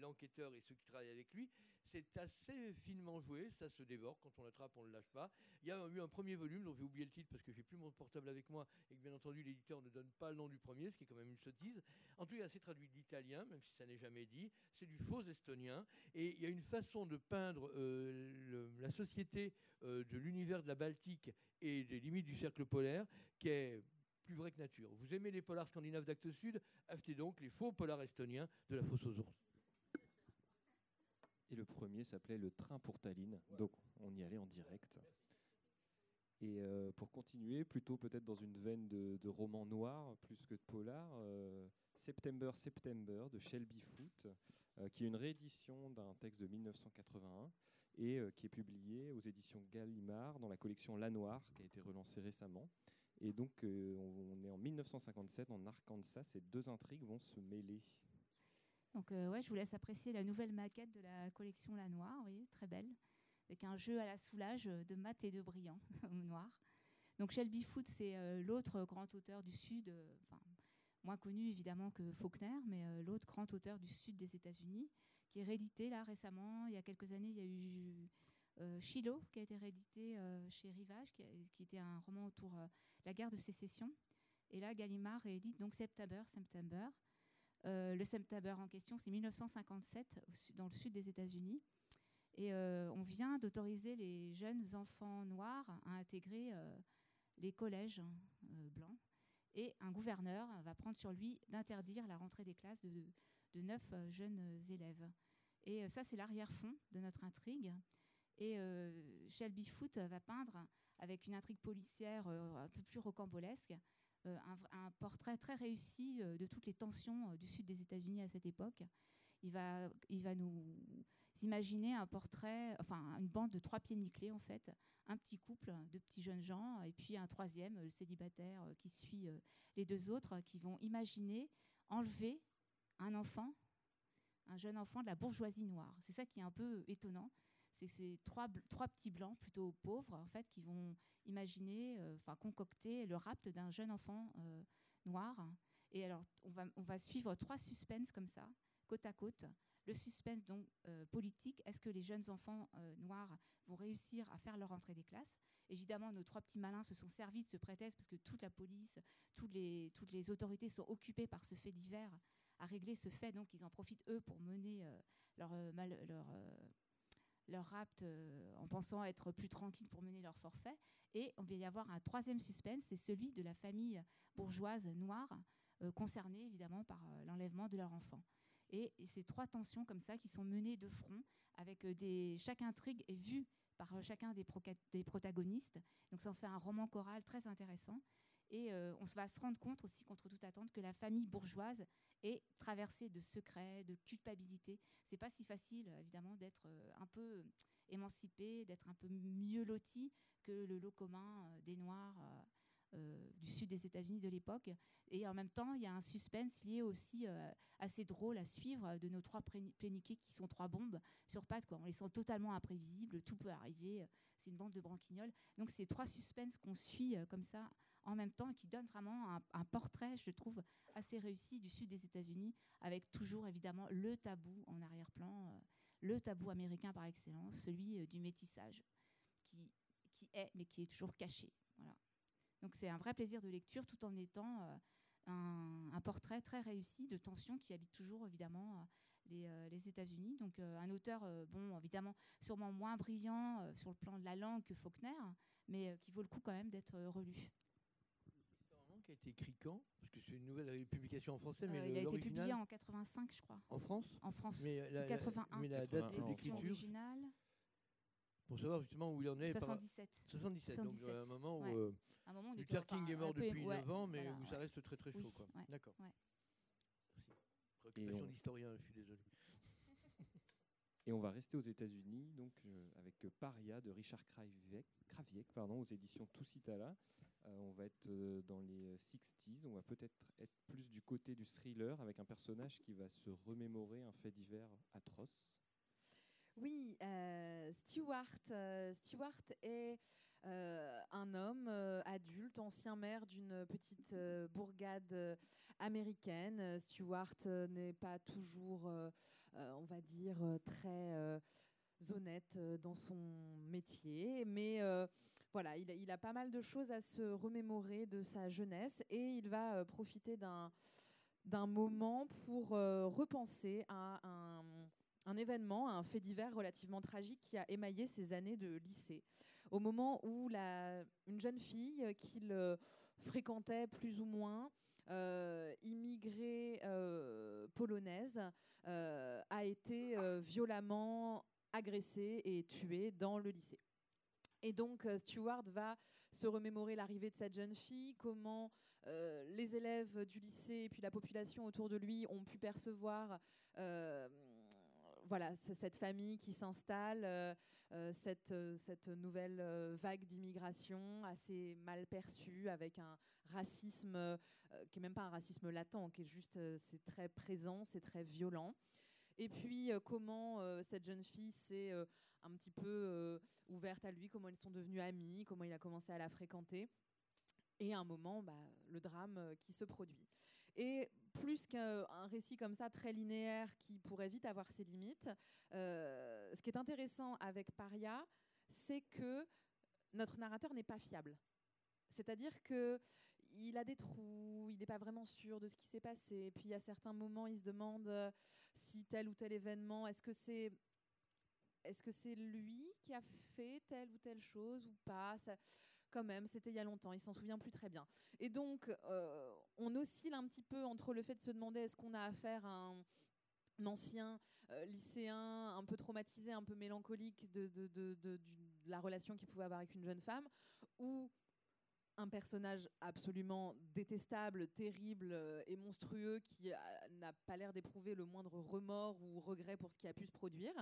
l'enquêteur et ceux qui travaillent avec lui, c'est assez finement joué, ça se dévore, quand on l'attrape, on ne le lâche pas. Il y a eu un premier volume dont j'ai oublié le titre parce que j'ai plus mon portable avec moi et que bien entendu l'éditeur ne donne pas le nom du premier, ce qui est quand même une sottise. En tout cas, c'est traduit d'italien, même si ça n'est jamais dit. C'est du faux estonien et il y a une façon de peindre euh, la société euh, de l'univers de la Baltique et des limites du cercle polaire qui est plus vrai que nature. Vous aimez les polars scandinaves d'Actes Sud Achetez donc les faux polars estoniens de la fosse aux ours. Et le premier s'appelait Le train pour Tallinn. Donc on y allait en direct. Et euh, pour continuer, plutôt peut-être dans une veine de, roman noir plus que de polar, euh, September September de Shelby Foote, euh, qui est une réédition d'un texte de 1981 et qui est publié aux éditions Gallimard dans la collection La Noire, qui a été relancée récemment. Et donc on est en 1957 en Arkansas, ces deux intrigues vont se mêler. Donc euh, ouais, je vous laisse apprécier la nouvelle maquette de la collection La Noire, voyez, très belle, avec un jeu à la soulage de mat et de brillant noir. Donc Shelby Foote, c'est euh, l'autre grand auteur du Sud, euh, moins connu évidemment que Faulkner, mais l'autre grand auteur du Sud des États-Unis, qui est réédité là récemment. Il y a quelques années, il y a eu Shiloh, qui a été réédité chez Rivage, qui, qui, était un roman autour de la guerre de sécession. Et là, Gallimard réédite donc September, September. Euh, le September en question, c'est 1957 dans le sud des États-Unis. Et euh, on vient d'autoriser les jeunes enfants noirs à intégrer euh, les collèges blancs. Et un gouverneur va prendre sur lui d'interdire la rentrée des classes de, de neuf jeunes élèves. Et ça, c'est l'arrière-fond de notre intrigue. Et Shelby Foote va peindre, avec une intrigue policière un peu plus rocambolesque, euh, un, portrait très réussi euh, de toutes les tensions euh, du sud des États-Unis à cette époque. Il va, il va nous imaginer un portrait, enfin une bande de trois pieds nickelés en fait, un petit couple de petits jeunes gens et puis un troisième célibataire qui suit les deux autres qui vont imaginer enlever un enfant, un jeune enfant de la bourgeoisie noire. C'est ça qui est un peu étonnant c'est ces trois, trois petits blancs plutôt pauvres en fait qui vont imaginer, euh, enfin concocter le rapt d'un jeune enfant euh, noir. Et alors on va, on va suivre trois suspens comme ça, côte à côte. Le suspense donc euh, politique, est-ce que les jeunes enfants noirs vont réussir à faire leur entrée des classes? Évidemment, nos trois petits malins se sont servis de ce prétexte parce que toute la police, toutes les, toutes les autorités sont occupées par ce fait divers à régler ce fait, donc ils en profitent eux pour mener leur, leur leur rapt en pensant être plus tranquille pour mener leur forfait. Et on va y avoir un troisième suspense, c'est celui de la famille bourgeoise noire euh, concernée évidemment par euh, l'enlèvement de leur enfant. Et, ces trois tensions comme ça qui sont menées de front, avec des chaque intrigue est vue par chacun des, des protagonistes. Donc ça en fait un roman choral très intéressant. Et euh, on va se rendre compte aussi, contre toute attente, que la famille bourgeoise est traversée de secrets, de culpabilité. C'est pas si facile, évidemment, d'être euh, un peu émancipé, d'être un peu mieux loti que le lot commun euh, des Noirs du sud des États-Unis de l'époque. Et en même temps, il y a un suspense lié aussi assez drôle à suivre de nos trois pléniqués qui sont trois bombes sur pattes. On les sent totalement imprévisibles, tout peut arriver. C'est une bande de branquignoles. Donc c'est trois suspens qu'on suit comme ça en même temps qui donne vraiment un, portrait, je trouve, assez réussi du sud des États-Unis, avec toujours évidemment le tabou en arrière-plan, euh, le tabou américain par excellence, celui euh, du métissage, qui, est, mais qui est toujours caché. Donc c'est un vrai plaisir de lecture tout en étant euh, un, portrait très réussi de tension qui habite toujours évidemment les, États-Unis. Donc un auteur, bon, évidemment, sûrement moins brillant sur le plan de la langue que Faulkner, mais qui vaut le coup quand même d'être relu a été écrit quand? Parce que c'est une nouvelle publication en français, mais euh, il a été publié en 85, je crois. En France? En France. Mais la, 81. Mais la date d'écriture originale. Pour savoir justement où il en est. 77. 77. Donc euh, un moment où. Euh, un moment où Luther King est mort depuis 9 ans, mais où ça reste très très chaud. D'accord. Merci. Préoccupation d'historien, je suis désolé. Et on va rester aux États-Unis, donc avec Paria de Richard Kraviek, pardon, aux éditions Tusitala. Euh, on va être euh, dans les 60s, on va peut-être être plus du côté du thriller avec un personnage qui va se remémorer un fait divers atroce. Oui, euh, Stewart. Stewart est un homme adulte, ancien maire d'une petite bourgade américaine. Stewart n'est pas toujours, on va dire, très honnête dans son métier, mais voilà, il a, pas mal de choses à se remémorer de sa jeunesse et il va euh, profiter d'un moment pour euh, repenser à un, événement, un fait divers relativement tragique qui a émaillé ses années de lycée. Au moment où une jeune fille qu'il fréquentait plus ou moins, euh, immigrée polonaise, a été violemment agressée et tuée dans le lycée. Et donc, euh, Stewart va se remémorer l'arrivée de cette jeune fille, comment euh, les élèves du lycée et puis la population autour de lui ont pu percevoir euh, voilà, cette famille qui s'installe, cette, nouvelle vague d'immigration assez mal perçue, avec un racisme qui n'est même pas un racisme latent, qui est juste, très présent, c'est très violent. Et puis, comment cette jeune fille s'est un petit peu euh, ouverte à lui, comment ils sont devenus amis, comment il a commencé à la fréquenter. Et à un moment, bah, le drame euh, qui se produit. Et plus qu'un récit comme ça, très linéaire, qui pourrait vite avoir ses limites, euh, ce qui est intéressant avec Paria, c'est que notre narrateur n'est pas fiable. C'est-à-dire que il a des trous, il n'est pas vraiment sûr de ce qui s'est passé. Puis à certains moments, il se demande si tel ou tel événement, est-ce que c'est est-ce que c'est lui qui a fait telle ou telle chose ou pas? Ça, Quand même, c'était il y a longtemps, il s'en souvient plus très bien. Et donc, euh, on oscille un petit peu entre le fait de se demander est-ce qu'on a affaire à un, ancien euh, lycéen un peu traumatisé, un peu mélancolique de, de, la relation qu'il pouvait avoir avec une jeune femme, ou un personnage absolument détestable, terrible euh, et monstrueux qui n'a pas l'air d'éprouver le moindre remords ou regret pour ce qui a pu se produire.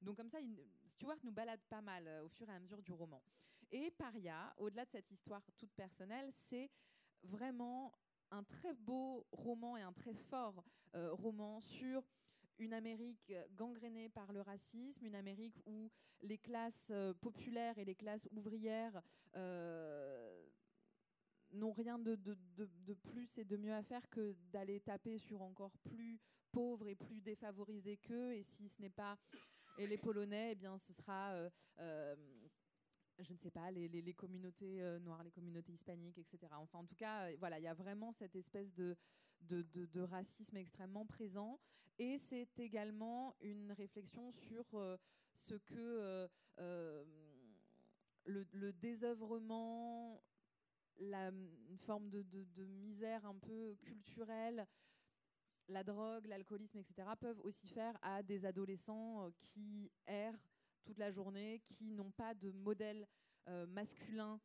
Donc comme ça, Stuart nous balade pas mal euh, au fur et à mesure du roman. Et Paria, au-delà de cette histoire toute personnelle, c'est vraiment un très beau roman et un très fort euh, roman sur une Amérique gangrénée par le racisme, une Amérique où les classes populaires et les classes ouvrières n'ont rien de, plus et de mieux à faire que d'aller taper sur encore plus pauvres et plus défavorisés qu'eux. Et si ce n'est pas les Polonais, eh bien, ce sera, euh, euh, je ne sais pas, les, les, communautés euh, noires, les communautés hispaniques, etc. Enfin, en tout cas, voilà, il y a vraiment cette espèce de, de, de racisme extrêmement présent. Et c'est également une réflexion sur ce que le, le désœuvrement la, une forme de, misère un peu culturelle, la drogue, l'alcoolisme, etc., peuvent aussi faire à des adolescents euh, qui errent toute la journée, qui n'ont pas de modèle euh, masculin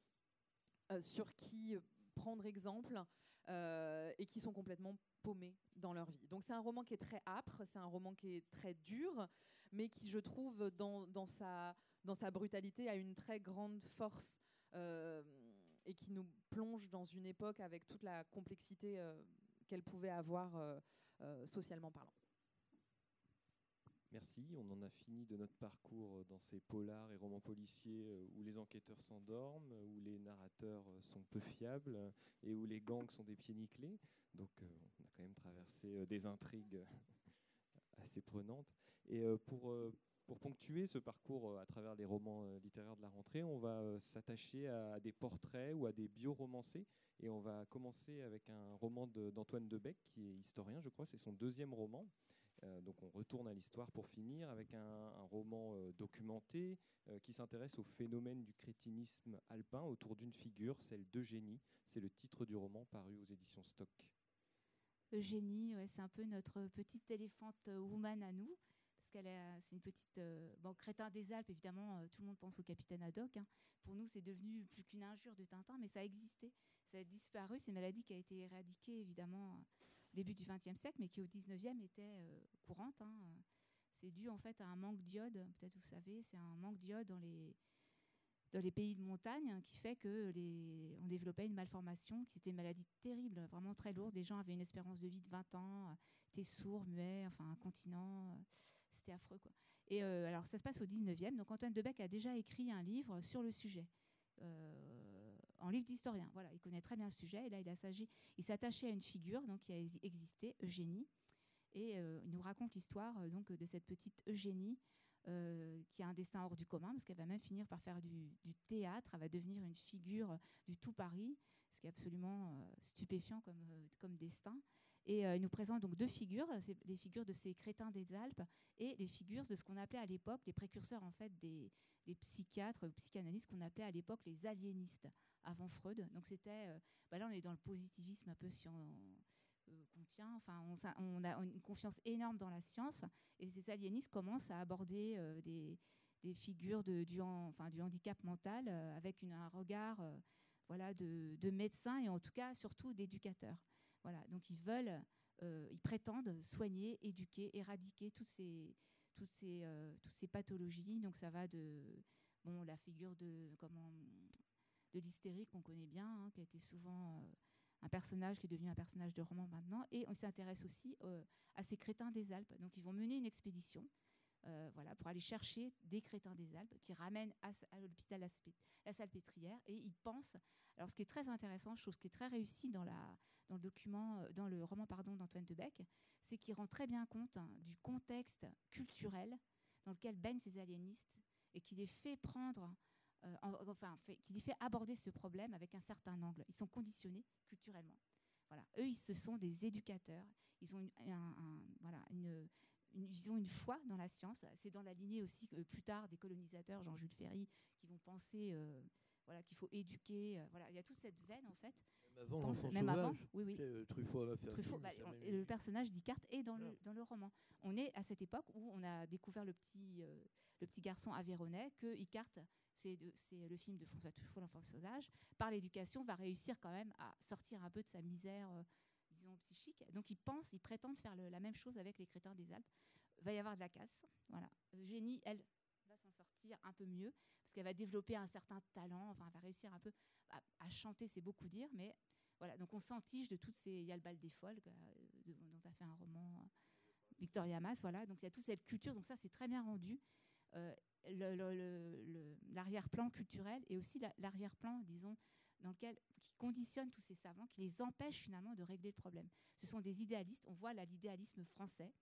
euh, sur qui prendre exemple et qui sont complètement paumés dans leur vie. Donc c'est un roman qui est très âpre, c'est un roman qui est très dur, mais qui, je trouve, dans, dans, sa, dans sa brutalité, a une très grande force et qui nous plonge dans une époque avec toute la complexité qu'elle pouvait avoir socialement parlant. Merci. On en a fini de notre parcours dans ces polars et romans policiers euh, où les enquêteurs s'endorment, où les narrateurs euh, sont peu fiables et où les gangs sont des pieds nickelés. Donc euh, on a quand même traversé des intrigues assez prenantes. Et pour, pour ponctuer ce parcours à travers les romans littéraires de la rentrée, on va s'attacher à des portraits ou à des bio-romancés. Et on va commencer avec un roman d'Antoine Debec, qui est historien, je crois, c'est son deuxième roman. Euh, donc on retourne à l'histoire pour finir avec un, roman euh, documenté euh, qui s'intéresse au phénomène du crétinisme alpin autour d'une figure, celle d'Eugénie. C'est le titre du roman paru aux éditions Stock. Eugénie, ouais, c'est un peu notre petite éléphante woman à nous, qu'elle c'est une petite bon crétin des Alpes. Évidemment, tout le monde pense au capitaine Haddock. Hein. Pour nous, c'est devenu plus qu'une injure de Tintin, mais ça a existé, ça a disparu. C'est une maladie qui a été éradiquée évidemment début du XXe siècle, mais qui au XIXe était euh, courante. Hein. C'est dû en fait à un manque d'iode, peut-être vous savez, c'est un manque d'iode dans les, pays de montagne qui fait que les, on développait une malformation qui était une maladie terrible, vraiment très lourde. Les gens avaient une espérance de vie de 20 ans, étaient sourds, muets, enfin un continent, c'était affreux quoi. Et euh, alors ça se passe au 19e. Donc Antoine Debec a déjà écrit un livre sur le sujet. Euh, en livre d'historien. Voilà, il connaît très bien le sujet. Et là, il, a s'est attaché à une figure donc, qui a existé, Eugénie. Et euh, il nous raconte l'histoire de cette petite Eugénie qui a un destin hors du commun, parce qu'elle va même finir par faire du, théâtre, elle va devenir une figure du tout Paris, ce qui est absolument stupéfiant comme, comme destin. Et il nous présente donc deux figures, les figures de ces crétins des Alpes et les figures de ce qu'on appelait à l'époque les précurseurs en fait des, psychiatres, psychanalystes qu'on appelait à l'époque les aliénistes avant Freud. Donc c'était, euh, bah là on est dans le positivisme un peu si euh, qu'on tient. Enfin, on, a une confiance énorme dans la science et ces aliénistes commencent à aborder euh, des, figures du, handicap mental avec un regard voilà, de, de médecins et en tout cas surtout d'éducateurs. Voilà, donc ils veulent, ils prétendent soigner, éduquer, éradiquer toutes ces, toutes ces, toutes ces pathologies. Donc ça va de bon, la figure de comment de l'hystérique qu'on connaît bien, hein, qui a été souvent euh, un personnage qui est devenu un personnage de roman maintenant. Et on s'intéresse aussi euh, à ces crétins des Alpes. Donc ils vont mener une expédition euh, voilà, pour aller chercher des crétins des Alpes qui ramènent à, l'hôpital la, Salpêtrière. Et ils pensent. Alors ce qui est très intéressant, chose qui est très réussie dans, le document, dans le roman pardon d'Antoine Debec, c'est qu'il rend très bien compte hein, du contexte culturel dans lequel baignent ces aliénistes et qui les fait prendre euh, enfin, qui fait aborder ce problème avec un certain angle. Ils sont conditionnés culturellement. Voilà. Eux, ils, ce sont des éducateurs. Ils ont une, voilà, ils ont une foi dans la science. C'est dans la lignée aussi que plus tard des colonisateurs, Jean-Jules Ferry, qui vont penser euh, voilà, qu'il faut éduquer. Euh, voilà. Il y a toute cette veine, en fait. Même avant, même avant oui, oui. Truffaut, Truffaut bah, le personnage d'Icarte est dans, le, dans le roman. On est à cette époque où on a découvert le petit, le petit garçon aveyronais que Icarte c'est le film de François Truffaut, L'enfant sauvage, par l'éducation, va réussir quand même à sortir un peu de sa misère, euh, disons, psychique. Donc il pense, il prétend faire la même chose avec les crétins des Alpes. Il va y avoir de la casse. Voilà. Eugénie, elle, va s'en sortir un peu mieux, parce qu'elle va développer un certain talent, enfin, elle va réussir un peu à, chanter, c'est beaucoup dire, mais voilà. Donc on s'entiche de toutes ces. Il y a le bal des folles, dont tu as fait un roman. Euh, Victoria Mas, voilà. Donc il y a toute cette culture, donc ça c'est très bien rendu. Euh, l'arrière-plan culturel et aussi l'arrière-plan, disons, dans lequel, qui conditionne tous ces savants, qui les empêche finalement de régler le problème. Ce sont des idéalistes, on voit l'idéalisme français,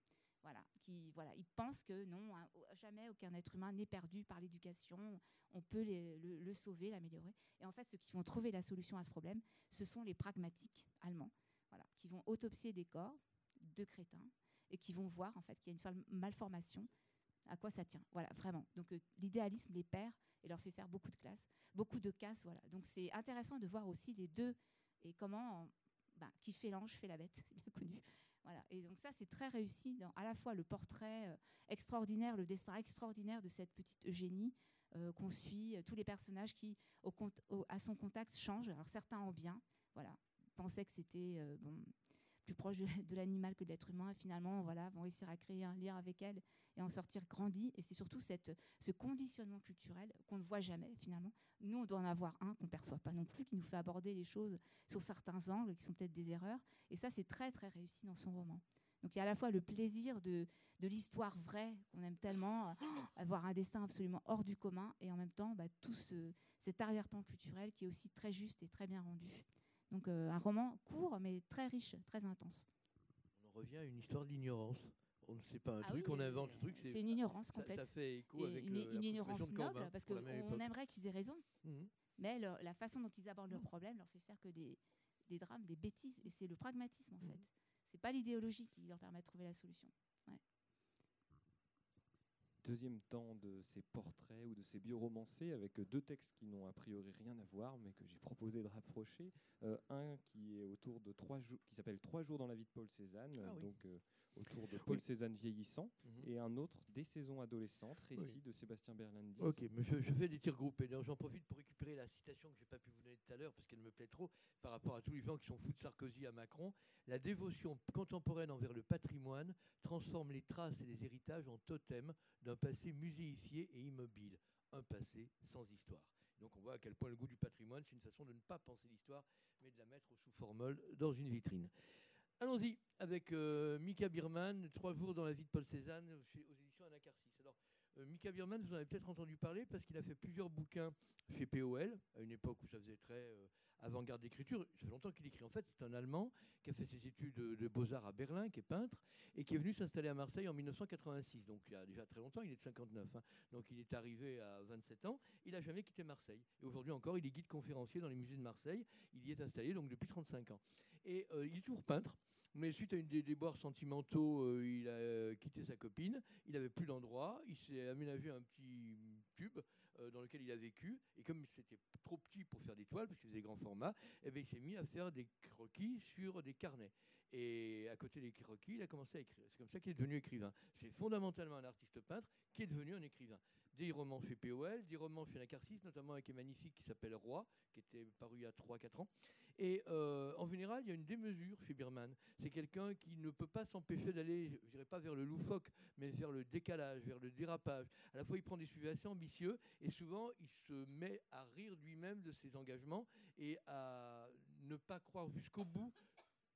voilà, qui, voilà, ils pensent que non, jamais aucun être humain n'est perdu par l'éducation, on peut le, sauver, l'améliorer. Et en fait, ceux qui vont trouver la solution à ce problème, ce sont les pragmatiques allemands, voilà, qui vont autopsier des corps de crétins et qui vont voir en fait qu'il y a une malformation à quoi ça tient. Voilà, vraiment. Donc euh, l'idéalisme les perd et leur fait faire beaucoup de classes, beaucoup de casses. Voilà. Donc c'est intéressant de voir aussi les deux et comment ben, qui fait l'ange fait la bête, c'est bien connu. Voilà. Et donc ça c'est très réussi dans à la fois le portrait euh, extraordinaire, le destin extraordinaire de cette petite Eugénie euh, qu'on suit, tous les personnages qui à son contact changent. Alors certains en bien, voilà, pensaient que c'était plus proche de, l'animal que de l'être humain et finalement voilà vont réussir à créer un lien avec elle et en sortir grandi. Et c'est surtout ce conditionnement culturel qu'on ne voit jamais finalement. Nous, on doit en avoir un qu'on ne perçoit pas non plus, qui nous fait aborder les choses sur certains angles qui sont peut-être des erreurs. Et ça, c'est très très réussi dans son roman. Donc il y a à la fois le plaisir de, l'histoire vraie qu'on aime tellement, avoir un destin absolument hors du commun, et en même temps bah, tout ce, cet arrière-plan culturel qui est aussi très juste et très bien rendu. Donc euh, un roman court mais très riche, très intense. On revient à une histoire d'ignorance. On ne sait pas un ah truc, on invente un truc. C'est une ignorance complète. Ça, fait écho avec une, une ignorance noble, parce qu'on aimerait qu'ils aient raison. Mhm. Mais la façon dont ils abordent leurs problèmes leur fait faire que des, des drames, des bêtises. Et c'est le pragmatisme, en mhm. fait. C'est pas l'idéologie qui leur permet de trouver la solution. Deuxième temps de ces portraits ou de ces bioromancés avec deux textes qui n'ont a priori rien à voir, mais que j'ai proposé de rapprocher. Euh, un qui est autour de trois jours, qui s'appelle Trois jours dans la vie de Paul Cézanne, ah donc euh, autour de Paul Cézanne vieillissant, mhm. et un autre des saisons adolescentes, récit de Sébastien Berlandis. Ok, je, je, fais des tirs groupés. J'en profite pour récupérer la citation que j'ai pas pu vous donner tout à l'heure parce qu'elle me plaît trop par rapport à tous les gens qui sont fous de Sarkozy à Macron. La dévotion contemporaine envers le patrimoine transforme les traces et les héritages en totems d'un passé muséifié et immobile, un passé sans histoire. Donc on voit à quel point le goût du patrimoine, c'est une façon de ne pas penser l'histoire, mais de la mettre sous formol dans une vitrine. Allons-y avec euh, Mika Birman, Trois jours dans la vie de Paul Cézanne aux éditions Anacarsis. Alors, euh, Mika Birman, vous en avez peut-être entendu parler parce qu'il a fait plusieurs bouquins chez POL, à une époque où ça faisait très euh, avant-garde d'écriture. Ça fait longtemps qu'il écrit. En fait, c'est un Allemand qui a fait ses études de, beaux-arts à Berlin, qui est peintre, et qui est venu s'installer à Marseille en 1986. Donc, il y a déjà très longtemps, il est de 59. Hein. Donc, il est arrivé à 27 ans. Il n'a jamais quitté Marseille. Et aujourd'hui encore, il est guide conférencier dans les musées de Marseille. Il y est installé donc depuis 35 ans. Et euh, il est toujours peintre. Mais suite à une des déboires sentimentaux, euh, il a euh, quitté sa copine. Il n'avait plus d'endroit. Il s'est aménagé un petit tube euh, dans lequel il a vécu. Et comme c'était trop petit pour faire des toiles, parce qu'il faisait grand format, eh bien, il s'est mis à faire des croquis sur des carnets. Et à côté des croquis, il a commencé à écrire. C'est comme ça qu'il est devenu écrivain. C'est fondamentalement un artiste peintre qui est devenu un écrivain. Des romans chez POL, des romans chez Nacarcis, notamment avec un magnifique qui s'appelle Roi, qui était paru il y a 3-4 ans. Et euh, en général, il y a une démesure chez Birman. C'est quelqu'un qui ne peut pas s'empêcher d'aller, je dirais pas vers le loufoque, mais vers le décalage, vers le dérapage. À la fois, il prend des sujets assez ambitieux et souvent, il se met à rire lui-même de ses engagements et à ne pas croire jusqu'au bout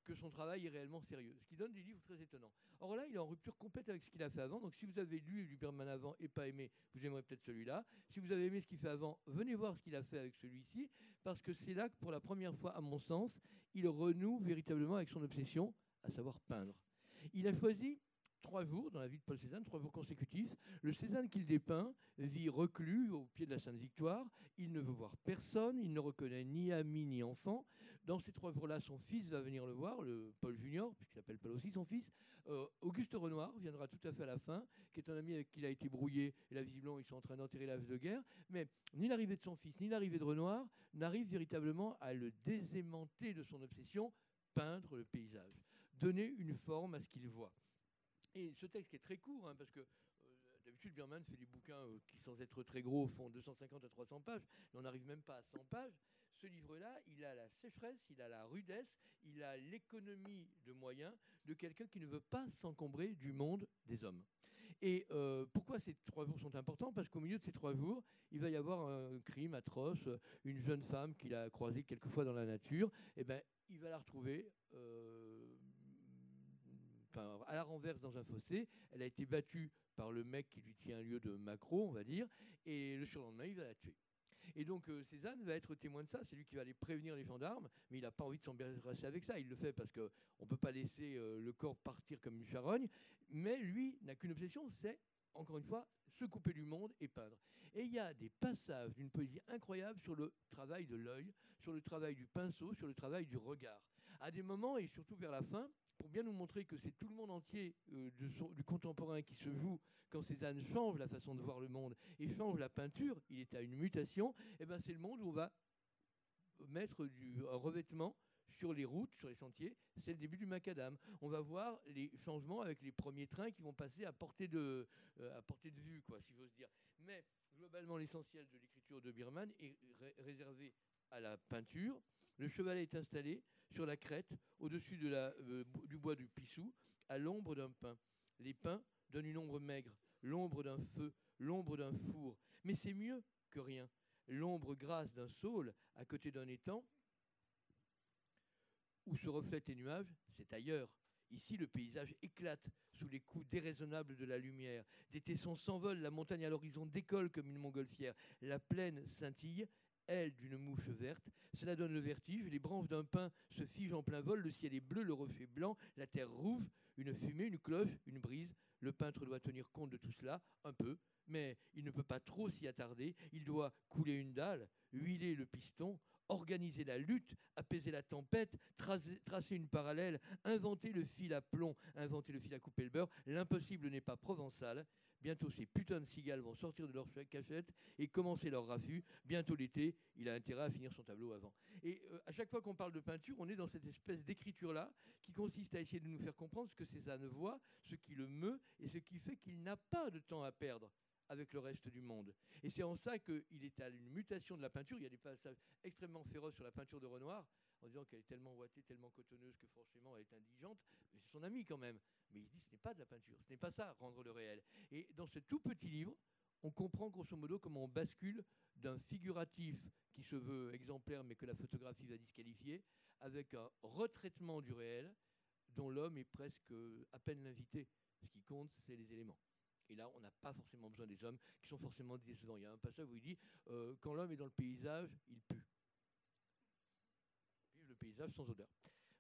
que son travail est réellement sérieux, ce qui donne des livres très étonnants. Or là, il est en rupture complète avec ce qu'il a fait avant. Donc si vous avez lu Liberman avant et pas aimé, vous aimerez peut-être celui-là. Si vous avez aimé ce qu'il fait avant, venez voir ce qu'il a fait avec celui-ci, parce que c'est là que pour la première fois, à mon sens, il renoue véritablement avec son obsession, à savoir peindre. Il a choisi trois jours dans la vie de Paul Cézanne, trois jours consécutifs. Le Cézanne qu'il dépeint vit reclus au pied de la Sainte Victoire. Il ne veut voir personne, il ne reconnaît ni ami ni enfant. Dans ces trois jours-là, son fils va venir le voir, le Paul Junior, puisqu'il s'appelle Paul aussi son fils. Euh, Auguste Renoir viendra tout à fait à la fin, qui est un ami avec qui il a été brouillé. Et là, visiblement, ils sont en train d'enterrer l'âge de guerre. Mais ni l'arrivée de son fils, ni l'arrivée de Renoir n'arrivent véritablement à le désaimanter de son obsession, peindre le paysage, donner une forme à ce qu'il voit. Et ce texte qui est très court, hein, parce que euh, d'habitude, Birman fait des bouquins euh, qui, sans être très gros, font 250 à 300 pages, mais on n'arrive même pas à 100 pages. Ce livre-là, il a la sécheresse, il a la rudesse, il a l'économie de moyens de quelqu'un qui ne veut pas s'encombrer du monde des hommes. Et euh, pourquoi ces trois jours sont importants? Parce qu'au milieu de ces trois jours, il va y avoir un crime atroce, une jeune femme qu'il a croisée quelquefois dans la nature. Et eh ben, il va la retrouver à la renverse dans un fossé. Elle a été battue par le mec qui lui tient lieu de macro, on va dire, et le surlendemain, il va la tuer. Et donc euh, Cézanne va être témoin de ça, c'est lui qui va aller prévenir les gendarmes, mais il n'a pas envie de s'embarrasser avec ça, il le fait parce qu'on ne peut pas laisser euh, le corps partir comme une charogne, mais lui n'a qu'une obsession, c'est, encore une fois, se couper du monde et peindre. Et il y a des passages d'une poésie incroyable sur le travail de l'œil, sur le travail du pinceau, sur le travail du regard. À des moments, et surtout vers la fin, pour bien nous montrer que c'est tout le monde entier euh, du contemporain qui se joue quand Cézanne change la façon de voir le monde et change la peinture, il est à une mutation, et eh ben c'est le monde où on va mettre du, un revêtement sur les routes, sur les sentiers, c'est le début du macadam. On va voir les changements avec les premiers trains qui vont passer à portée de, euh, à portée de vue, quoi, si j'ose dire. Mais globalement, l'essentiel de l'écriture de Birman est réservé à la peinture. Le chevalet est installé, sur la crête, au-dessus euh, du bois du Pissou, à l'ombre d'un pin. Les pins donnent une ombre maigre, l'ombre d'un feu, l'ombre d'un four. Mais c'est mieux que rien. L'ombre grasse d'un saule à côté d'un étang, où se reflètent les nuages, c'est ailleurs. Ici, le paysage éclate sous les coups déraisonnables de la lumière. Des tessons s'envolent, la montagne à l'horizon décolle comme une montgolfière. La plaine scintille, elle d'une mouche verte. Cela donne le vertige. Les branches d'un pin se figent en plein vol. Le ciel est bleu, le rocher blanc, la terre rouge, une fumée, une cloche, une brise. Le peintre doit tenir compte de tout cela, un peu, mais il ne peut pas trop s'y attarder. Il doit couler une dalle, huiler le piston, organiser la lutte, apaiser la tempête, tracer, une parallèle, inventer le fil à plomb, inventer le fil à couper le beurre. L'impossible n'est pas provençal. Bientôt, ces putains de cigales vont sortir de leur cachette et commencer leur raffut. Bientôt l'été, il a intérêt à finir son tableau avant. Et euh, à chaque fois qu'on parle de peinture, on est dans cette espèce d'écriture-là qui consiste à essayer de nous faire comprendre ce que Cézanne voit, ce qui le meut et ce qui fait qu'il n'a pas de temps à perdre avec le reste du monde. Et c'est en ça qu'il est à une mutation de la peinture. Il y a des passages extrêmement féroces sur la peinture de Renoir, en disant qu'elle est tellement ouatée, tellement cotonneuse que forcément elle est indigente. C'est son ami quand même. Mais il se dit ce n'est pas de la peinture, ce n'est pas ça, rendre le réel. Et dans ce tout petit livre, on comprend grosso modo comment on bascule d'un figuratif qui se veut exemplaire mais que la photographie va disqualifier, avec un retraitement du réel dont l'homme est presque à peine l'invité. Ce qui compte, c'est les éléments. Et là, on n'a pas forcément besoin des hommes qui sont forcément décevants. Il y a un passage où il dit euh, Quand l'homme est dans le paysage, il pue. Paysage sans odeur.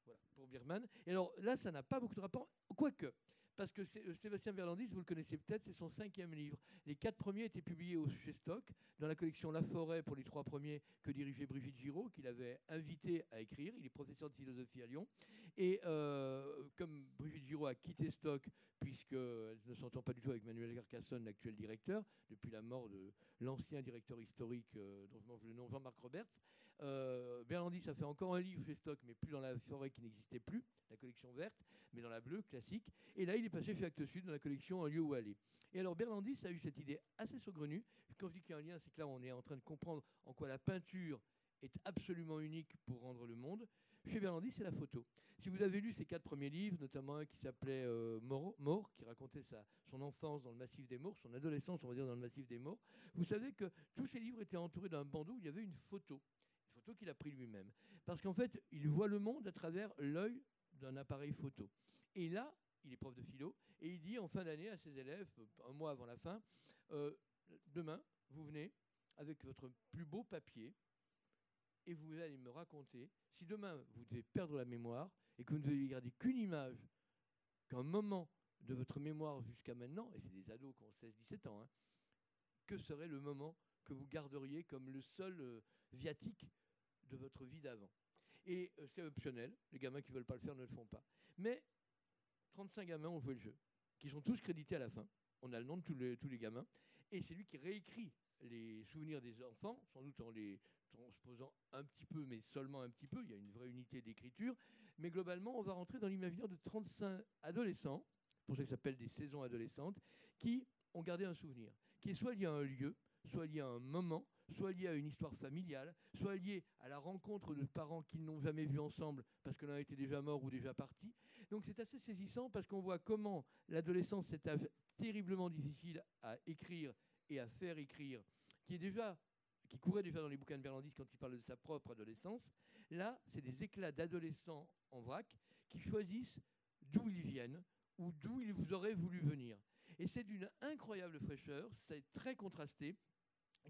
Voilà, pour Birman. Et alors là, ça n'a pas beaucoup de rapport, quoique. Parce que euh, Sébastien Verlandis, vous le connaissez peut-être, c'est son cinquième livre. Les quatre premiers étaient publiés au chez Stock, dans la collection La Forêt pour les trois premiers que dirigeait Brigitte Giraud, qu'il avait invité à écrire. Il est professeur de philosophie à Lyon. Et euh, comme Brigitte Giraud a quitté Stock, puisqu'elle ne s'entend pas du tout avec Manuel Carcassonne, l'actuel directeur, depuis la mort de l'ancien directeur historique, euh, dont je m'en le nom, Jean-Marc Roberts, euh, Berlandis fait encore un livre chez Stock, mais plus dans la forêt qui n'existait plus, la collection verte, mais dans la bleue, classique. Et là, il est passé chez Actes Sud, dans la collection Un lieu où aller. Et alors, Berlandis a eu cette idée assez saugrenue. Quand je dis qu'il y a un lien, c'est que là, on est en train de comprendre en quoi la peinture est absolument unique pour rendre le monde. Chez Berlandis, c'est la photo. Si vous avez lu ses quatre premiers livres, notamment un qui s'appelait euh, Mort, qui racontait sa, son enfance dans le massif des Morts, son adolescence, on va dire, dans le massif des Morts, vous savez que tous ces livres étaient entourés d'un bandeau où il y avait une photo qu'il a pris lui-même. Parce qu'en fait, il voit le monde à travers l'œil d'un appareil photo. Et là, il est prof de philo, et il dit en fin d'année à ses élèves, un mois avant la fin, euh, demain, vous venez avec votre plus beau papier, et vous allez me raconter, si demain vous devez perdre la mémoire, et que vous ne devez garder qu'une image, qu'un moment de votre mémoire jusqu'à maintenant, et c'est des ados qui ont 16-17 ans, hein, que serait le moment que vous garderiez comme le seul euh, viatique de votre vie d'avant. Et euh, c'est optionnel, les gamins qui ne veulent pas le faire ne le font pas. Mais 35 gamins ont joué le jeu, qui sont tous crédités à la fin. On a le nom de tous les, gamins. Et c'est lui qui réécrit les souvenirs des enfants, sans doute en les transposant un petit peu, mais seulement un petit peu. Il y a une vraie unité d'écriture. Mais globalement, on va rentrer dans l'imaginaire de 35 adolescents, pour ça que ça s'appelle des saisons adolescentes, qui ont gardé un souvenir, qui est soit lié à un lieu, soit lié à un moment, soit lié à une histoire familiale, soit lié à la rencontre de parents qu'ils n'ont jamais vus ensemble parce que l'un était déjà mort ou déjà parti. Donc c'est assez saisissant parce qu'on voit comment l'adolescence, c'est terriblement difficile à écrire et à faire écrire, qui est déjà qui courait déjà dans les bouquins de Berlandis quand il parle de sa propre adolescence. Là, c'est des éclats d'adolescents en vrac qui choisissent d'où ils viennent ou d'où ils vous auraient voulu venir. Et c'est d'une incroyable fraîcheur, c'est très contrasté.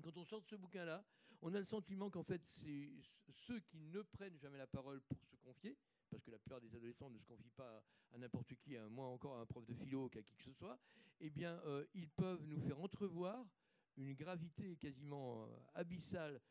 Quand on sort de ce bouquin-là, on a le sentiment qu'en fait, c'est ceux qui ne prennent jamais la parole pour se confier, parce que la plupart des adolescents ne se confient pas à n'importe qui, à moins encore à un prof de philo qu'à qui que ce soit, eh bien, euh, ils peuvent nous faire entrevoir une gravité quasiment euh, abyssale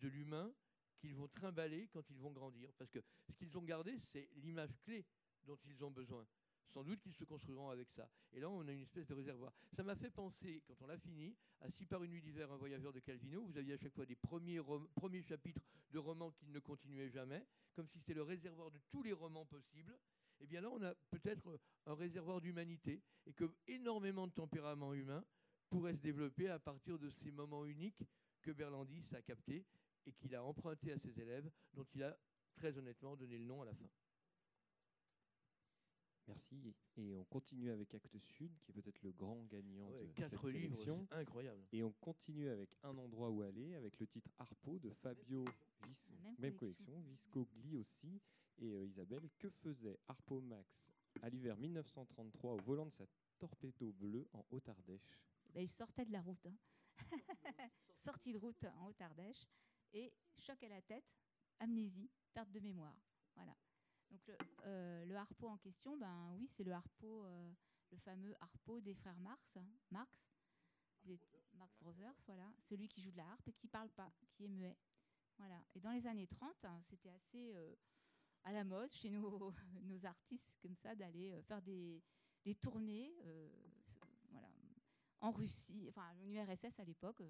de l'humain qu'ils vont trimballer quand ils vont grandir. Parce que ce qu'ils ont gardé, c'est l'image clé dont ils ont besoin. Sans doute qu'ils se construiront avec ça. Et là, on a une espèce de réservoir. Ça m'a fait penser, quand on l'a fini, à Si par une nuit d'hiver, un voyageur de Calvino, vous aviez à chaque fois des premiers, premiers chapitres de romans qui ne continuaient jamais, comme si c'était le réservoir de tous les romans possibles. Et eh bien là, on a peut-être un réservoir d'humanité et que énormément de tempéraments humains pourraient se développer à partir de ces moments uniques que Berlandis a captés et qu'il a empruntés à ses élèves, dont il a très honnêtement donné le nom à la fin. Merci. Et on continue avec Actes Sud, qui est peut-être le grand gagnant de quatre cette livres, sélection. incroyable. Et on continue avec Un endroit où aller, avec le titre Harpo de Fabio, Vis même, collection, Viscogli aussi. Et euh, Isabelle, que faisait Harpo Max à l'hiver 1933 au volant de sa Torpedo bleue en Haute-Ardèche? Ben, Il sortait de la route. Hein. Sortie de route en Haute-Ardèche. Et choc à la tête, amnésie, perte de mémoire. Voilà. Donc le, euh, harpeau en question, ben oui, c'est le harpeau, euh, le fameux harpeau des frères Marx, hein, Marx, Marx Brothers, voilà, celui qui joue de la harpe et qui parle pas, qui est muet. Voilà. Et dans les années 30, hein, c'était assez euh, à la mode chez nos, nos artistes comme ça d'aller faire des, des tournées, voilà, en Russie, enfin l'URSS à l'époque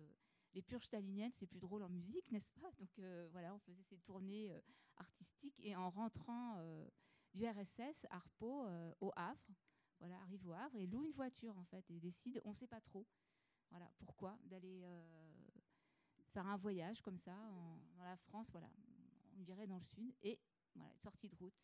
les purges staliniennes, c'est plus drôle en musique, n'est-ce pas? Donc euh, voilà, on faisait ces tournées euh, artistiques et en rentrant euh, du RSS, Arpo, au Havre, voilà, arrive au Havre et loue une voiture en fait et décide, on ne sait pas trop, voilà, pourquoi, d'aller faire un voyage comme ça dans la France, voilà, on dirait dans le sud et voilà, sortie de route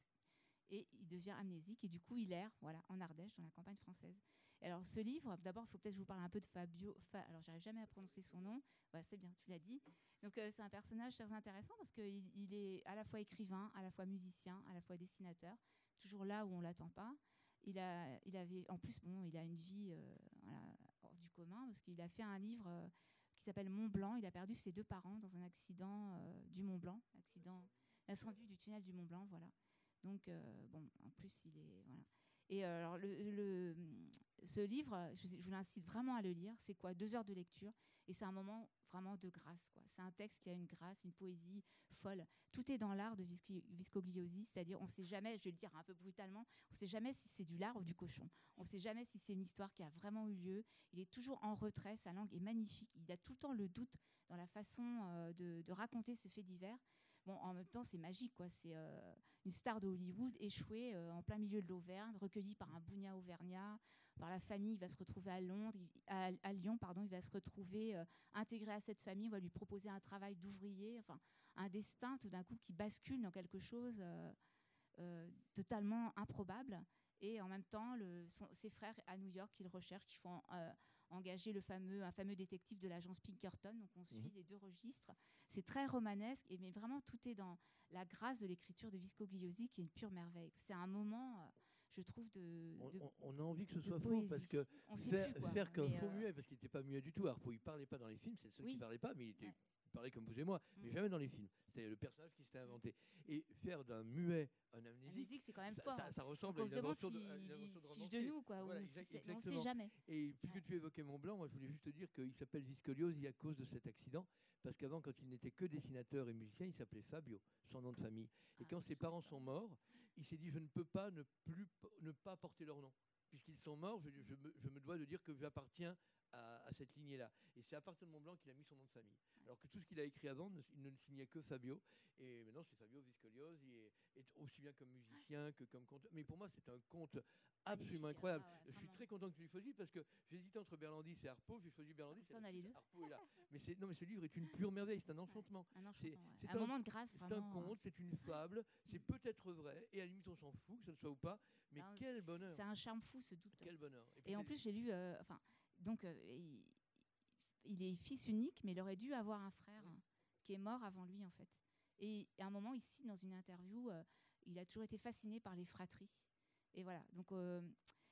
et il devient amnésique et du coup il erre voilà, en Ardèche, dans la campagne française. Alors ce livre, d'abord il faut peut-être que je vous parle un peu de Fabio, alors j'arrive jamais à prononcer son nom, c'est bien, tu l'as dit. Donc euh, c'est un personnage très intéressant parce qu'il il est à la fois écrivain, à la fois musicien, à la fois dessinateur, toujours là où on l'attend pas. Il a, il avait, en plus, bon, il a une vie euh, hors du commun parce qu'il a fait un livre euh, qui s'appelle Mont Blanc. Il a perdu ses deux parents dans un accident du Mont Blanc, accident incendie du tunnel du Mont Blanc, voilà. Donc, bon, en plus, il est. Et alors, le, ce livre, je, vous incite vraiment à le lire. C'est quoi? Deux heures de lecture. Et c'est un moment vraiment de grâce. C'est un texte qui a une grâce, une poésie folle. Tout est dans l'art de Viscogliosi, c'est-à-dire on ne sait jamais, je vais le dire un peu brutalement, on ne sait jamais si c'est du lard ou du cochon. On ne sait jamais si c'est une histoire qui a vraiment eu lieu. Il est toujours en retrait, sa langue est magnifique. Il a tout le temps le doute dans la façon euh, de, raconter ce fait divers. Bon, en même temps, c'est magique. C'est euh, une star de Hollywood échouée euh, en plein milieu de l'Auvergne, recueillie par un bougnat auvergnat, par la famille. Il va se retrouver à Londres, à, Lyon, pardon. Il va se retrouver euh, intégré à cette famille. On va lui proposer un travail d'ouvrier, enfin, un destin tout d'un coup qui bascule dans quelque chose totalement improbable. Et en même temps, le, ses frères à New York qu'il recherche, qui font engager le fameux, un fameux détective de l'agence Pinkerton. Donc on suit mhm. les deux registres. C'est très romanesque, et, mais vraiment tout est dans la grâce de l'écriture de Viscogliosi qui est une pure merveille. C'est un moment, euh, je trouve, de, on, a envie que ce soit faux parce que faire, faire qu'un faux euh, muet, parce qu'il n'était pas muet du tout. Alors, il parlait pas dans les films, c'est le seul qui parlait pas, mais il était parlait comme vous et moi, mais mm. jamais dans les films. C'était le personnage qui s'était inventé. Et faire d'un muet un amnésique, c'est quand même fort. Ça, ressemble à une invention de, de nous, quoi. on ne sait jamais. Et puisque tu évoquais Mont Blanc, moi je voulais juste te dire qu'il s'appelle Viscoliosi à cause de cet accident, parce qu'avant, quand il n'était que dessinateur et musicien, il s'appelait Fabio, son nom de famille. Et ah, quand ses parents sont morts, il s'est dit je ne peux pas ne plus ne pas porter leur nom. Puisqu'ils sont morts, je, je, me, dois de dire que j'appartiens à, cette lignée-là. Et c'est à partir de Mont Blanc qu'il a mis son nom de famille. Alors que tout ce qu'il a écrit avant, il ne signait que Fabio. Et maintenant, c'est Fabio Viscoliosi, et, aussi bien comme musicien que comme conte. Mais pour moi, c'est un conte absolument incroyable. Ah je suis très content que tu l'aies choisi parce que j'hésitais entre Berlandis et Harpo. J'ai choisi Berlandis. Ça, on a les deux. Harpo est là. Mais non, mais ce livre est une pure merveille. C'est un enchantement. c'est un, moment de grâce. C'est un conte, c'est une fable. C'est peut-être vrai. Et à la limite, on s'en fout que ce soit ou pas. Mais quel bonheur. C'est un charme fou, ce doute. Quel bonheur. Et, en plus, j'ai lu. Euh, donc, euh, il, est fils unique, mais il aurait dû avoir un frère qui est mort avant lui, en fait. Et à un moment, ici, dans une interview, euh, il a toujours été fasciné par les fratries. Et voilà. Donc,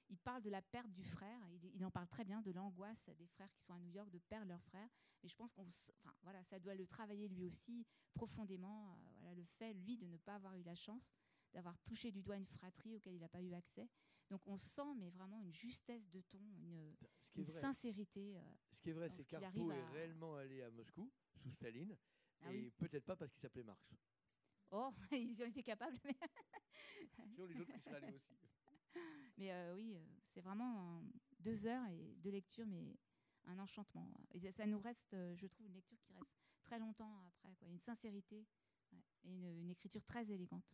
il parle de la perte du frère. Il, en parle très bien de l'angoisse des frères qui sont à New York de perdre leur frère. Et je pense qu'on, enfin, voilà, ça doit le travailler lui aussi profondément. voilà, le fait, lui, de ne pas avoir eu la chance d'avoir touché du doigt une fratrie auquel il n'a pas eu accès. Donc on sent, mais vraiment une justesse de ton, une, sincérité. Euh, Ce qui est vrai, c'est qu'Arpo est réellement allé à Moscou sous Staline, ah et peut-être pas parce qu'il s'appelait Marx. Oh, ils ont été capables. Mais les autres, ils seraient allés aussi. Mais euh, oui, euh, c'est vraiment deux heures et deux lectures, mais un enchantement. Et ça nous reste, je trouve, une lecture qui reste très longtemps après. Quoi. Une sincérité et une écriture très élégante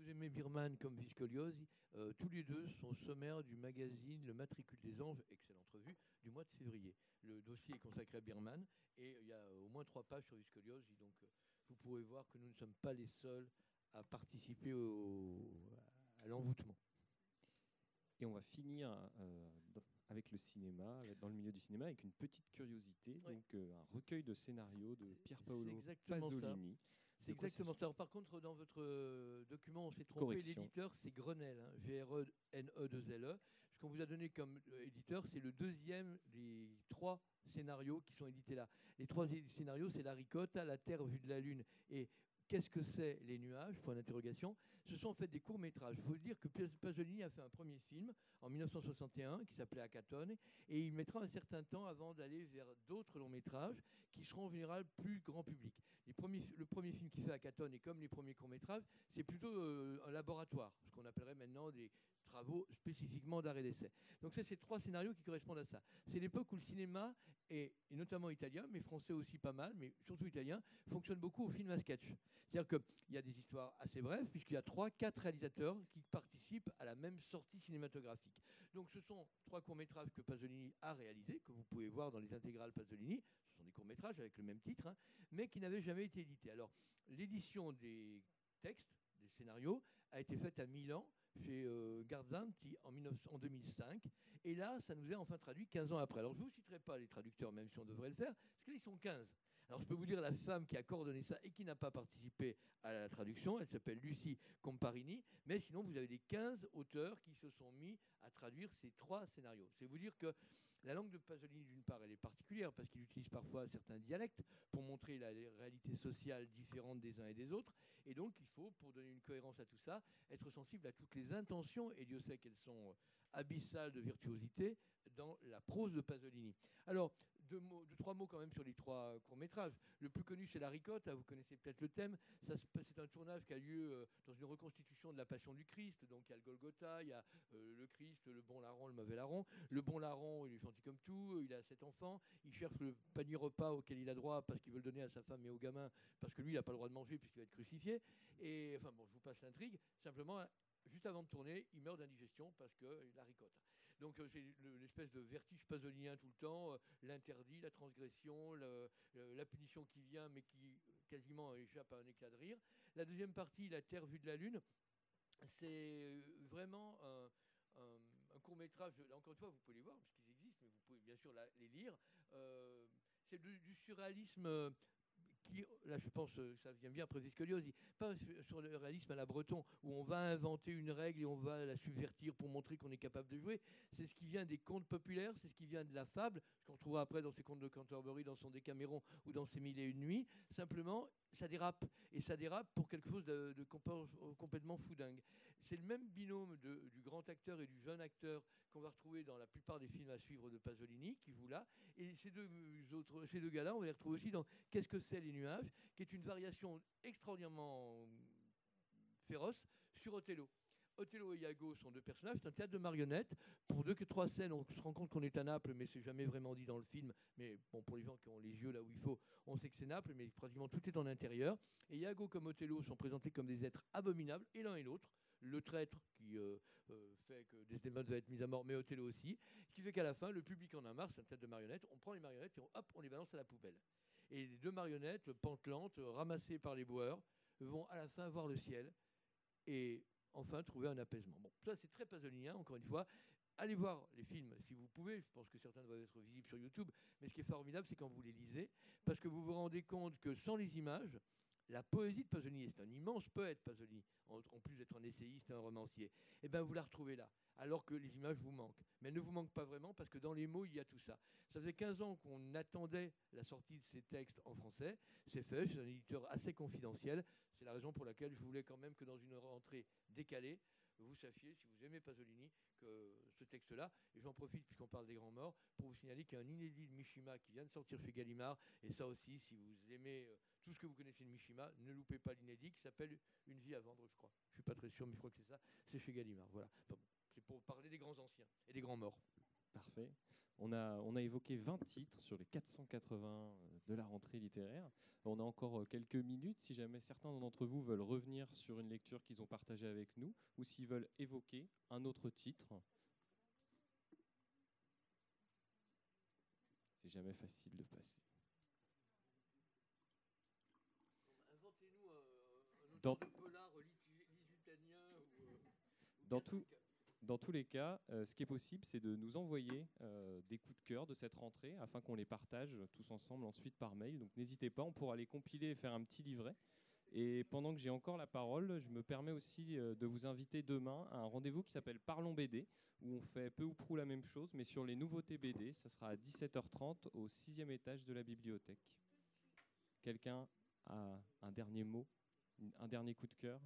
vous aimez Birman comme Viscoliosi, euh, tous les deux sont sommaires du magazine Le Matricule des Anges, excellente revue, du mois de février. Le dossier est consacré à Birman et il y a au moins trois pages sur Viscoliosi, donc euh, vous pourrez voir que nous ne sommes pas les seuls à participer au, à l'envoûtement. Et on va finir avec le cinéma, dans le milieu du cinéma, avec une petite curiosité, donc un recueil de scénarios de Pier Paolo Pasolini. C'est exactement ça. par contre, dans votre document, on s'est trompé. L'éditeur, c'est Grenelle, hein, G-R-E-N-E-2-L-E. Ce qu'on vous a donné comme éditeur, c'est le deuxième des trois scénarios qui sont édités là. Les trois scénarios, c'est La Ricotta, La Terre vue de la Lune et Qu'est-ce que c'est les nuages? Ce sont en fait des courts-métrages. Il faut dire que Pasolini a fait un premier film en 1961 qui s'appelait Acatone et il mettra un certain temps avant d'aller vers d'autres longs-métrages qui seront en général plus grand public. Le premier film qu'il fait Acatone et comme les premiers courts-métrages, c'est plutôt euh, un laboratoire, ce qu'on appellerait maintenant des travaux spécifiquement d'arrêt d'essai. Donc c'est ces trois scénarios qui correspondent à ça. C'est l'époque où le cinéma, et, notamment italien, mais français aussi pas mal, mais surtout italien, fonctionne beaucoup au film à sketch. C'est-à-dire qu'il y a des histoires assez brèves, puisqu'il y a trois, quatre réalisateurs qui participent à la même sortie cinématographique. Donc ce sont trois courts-métrages que Pasolini a réalisés, que vous pouvez voir dans les intégrales Pasolini. Ce sont des courts-métrages avec le même titre, hein, mais qui n'avaient jamais été édités. Alors l'édition des textes, des scénarios, a été faite à Milan chez euh, Garzanti en, en, 2005. Et là, ça nous est enfin traduit 15 ans après. Alors, je ne vous citerai pas les traducteurs, même si on devrait le faire, parce que là, ils sont 15. Alors, je peux vous dire la femme qui a coordonné ça et qui n'a pas participé à la traduction, elle s'appelle Lucie Comparini. Mais sinon, vous avez les 15 auteurs qui se sont mis à traduire ces trois scénarios. C'est vous dire que la langue de Pasolini, d'une part, elle est particulière parce qu'il utilise parfois certains dialectes pour montrer la réalité sociale différente des uns et des autres. Et donc, il faut, pour donner une cohérence à tout ça, être sensible à toutes les intentions, et Dieu sait qu'elles sont abyssales de virtuosité, dans la prose de Pasolini. Alors, deux, mots, trois mots quand même sur les trois courts-métrages. Le plus connu, c'est La Ricotte, vous connaissez peut-être le thème. C'est un tournage qui a lieu euh, dans une reconstitution de la Passion du Christ. Donc il y a le Golgotha, il y a euh, le Christ, le bon larron, le mauvais larron. Le bon larron, il est gentil comme tout, il a sept enfants, il cherche le panier repas auquel il a droit parce qu'il veut le donner à sa femme et aux gamins, parce que lui, il n'a pas le droit de manger puisqu'il va être crucifié. Et enfin bon, je vous passe l'intrigue. Simplement, juste avant de tourner, il meurt d'indigestion parce que la ricotte. Donc euh, c'est l'espèce de vertige pasolinien tout le temps, euh, l'interdit, la transgression, la punition qui vient mais qui quasiment échappe à un éclat de rire. La deuxième partie, la Terre vue de la Lune, c'est vraiment un, court métrage. Encore une fois, vous pouvez les voir parce qu'ils existent, mais vous pouvez bien sûr les lire. Euh, c'est du surréalisme là je pense, euh, ça vient bien après Viscoliose, pas sur le réalisme à la breton, où on va inventer une règle et on va la subvertir pour montrer qu'on est capable de jouer. C'est ce qui vient des contes populaires, c'est ce qui vient de la fable, ce qu'on trouvera après dans ses contes de Canterbury, dans son Décaméron ou dans ses Mille et une nuits. Simplement, ça dérape. Et ça dérape pour quelque chose de, complètement foudingue. C'est le même binôme du grand acteur et du jeune acteur qu'on va retrouver dans la plupart des films à suivre de Pasolini, qui vous là. Et ces deux, autres, ces deux gars-là, on va les retrouver aussi dans Qu'est-ce que c'est les nuages, qui est une variation extraordinairement féroce sur Othello. Othello et Iago sont deux personnages, c'est un théâtre de marionnettes. Pour deux que trois scènes, on se rend compte qu'on est à Naples, mais c'est jamais vraiment dit dans le film. Mais bon, pour les gens qui ont les yeux là où il faut, on sait que c'est Naples, mais pratiquement tout est en intérieur. Et Iago comme Othello sont présentés comme des êtres abominables, et l'un et l'autre. Le traître qui euh, euh, fait que Desdemona va être mise à mort, mais Othello aussi. Ce qui fait qu'à la fin, le public en a marre, c'est un théâtre de marionnettes. On prend les marionnettes et hop, on les balance à la poubelle. Et les deux marionnettes, pantelantes, ramassées par les boueurs, vont à la fin voir le ciel. Et enfin trouver un apaisement. Bon, ça c'est très pasolinien, encore une fois. Allez voir les films si vous pouvez, je pense que certains doivent être visibles sur YouTube, mais ce qui est formidable, c'est quand vous les lisez, parce que vous vous rendez compte que sans les images, la poésie de Pasolini, c'est un immense poète Pasolini, en, plus d'être un essayiste et un romancier, eh bien vous la retrouvez là, alors que les images vous manquent. Mais elles ne vous manquent pas vraiment parce que dans les mots, il y a tout ça. Ça faisait 15 ans qu'on attendait la sortie de ces textes en français. C'est fait, c'est un éditeur assez confidentiel. C'est la raison pour laquelle je voulais quand même que dans une rentrée décalée, vous sachiez, si vous aimez Pasolini, que ce texte-là, et j'en profite puisqu'on parle des grands morts, pour vous signaler qu'il y a un inédit de Mishima qui vient de sortir chez Gallimard, et ça aussi, si vous aimez euh, tout ce que vous connaissez de Mishima, ne loupez pas l'inédit qui s'appelle Une vie à vendre, je crois. Je suis pas très sûr, mais je crois que c'est ça. C'est chez Gallimard. Voilà. c'est pour parler des grands anciens et des grands morts. Parfait. On a, on a évoqué 20 titres sur les 480 euh, de la rentrée littéraire. On a encore euh, quelques minutes si jamais certains d'entre vous veulent revenir sur une lecture qu'ils ont partagée avec nous ou s'ils veulent évoquer un autre titre. C'est jamais facile de passer. Inventez-nous un, dans, polar dans tout, Dans tous les cas, euh, ce qui est possible, c'est de nous envoyer euh, des coups de cœur de cette rentrée afin qu'on les partage tous ensemble ensuite par mail. Donc n'hésitez pas, on pourra les compiler et faire un petit livret. Et pendant que j'ai encore la parole, je me permets aussi euh, de vous inviter demain à un rendez-vous qui s'appelle Parlons BD, où on fait peu ou prou la même chose, mais sur les nouveautés BD. Ça sera à 17h30 au sixième étage de la bibliothèque. Quelqu'un a un dernier mot, un dernier coup de cœur?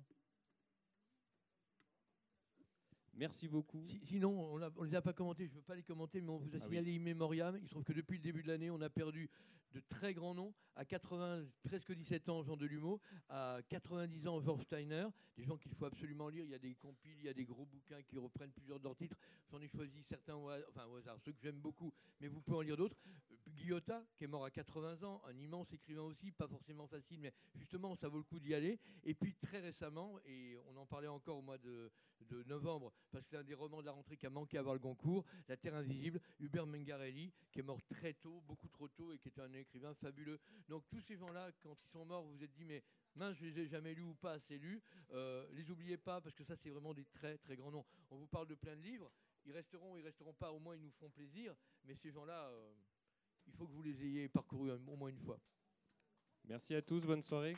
Merci beaucoup. sinon, on ne les a pas commentés, je ne veux pas les commenter, mais on vous a ah signalé immémorial. Il se trouve que depuis le début de l'année, on a perdu de très grands noms. À 80, presque 17 ans, Jean Delumeau. À 90 ans, George Steiner. Des gens qu'il faut absolument lire. Il y a des compiles, il y a des gros bouquins qui reprennent plusieurs de leurs titres. J'en ai choisi certains au, enfin, au hasard, ceux que j'aime beaucoup, mais vous pouvez en lire d'autres. Guillotta, qui est mort à 80 ans, un immense écrivain aussi, pas forcément facile, mais justement, ça vaut le coup d'y aller. Et puis très récemment, et on en parlait encore au mois de, novembre, parce que c'est un des romans de la rentrée qui a manqué à voir le Goncourt, La Terre Invisible, Hubert Mengarelli, qui est mort très tôt, beaucoup trop tôt, et qui était un écrivain fabuleux. Donc tous ces gens-là, quand ils sont morts, vous vous êtes dit, mais mince, je les ai jamais lus ou pas assez lus. Euh, les oubliez pas, parce que ça, c'est vraiment des très très grands noms. On vous parle de plein de livres. Ils resteront, ils resteront pas, au moins ils nous feront plaisir. Mais ces gens-là, euh, il faut que vous les ayez parcourus au moins une fois. Merci à tous, bonne soirée.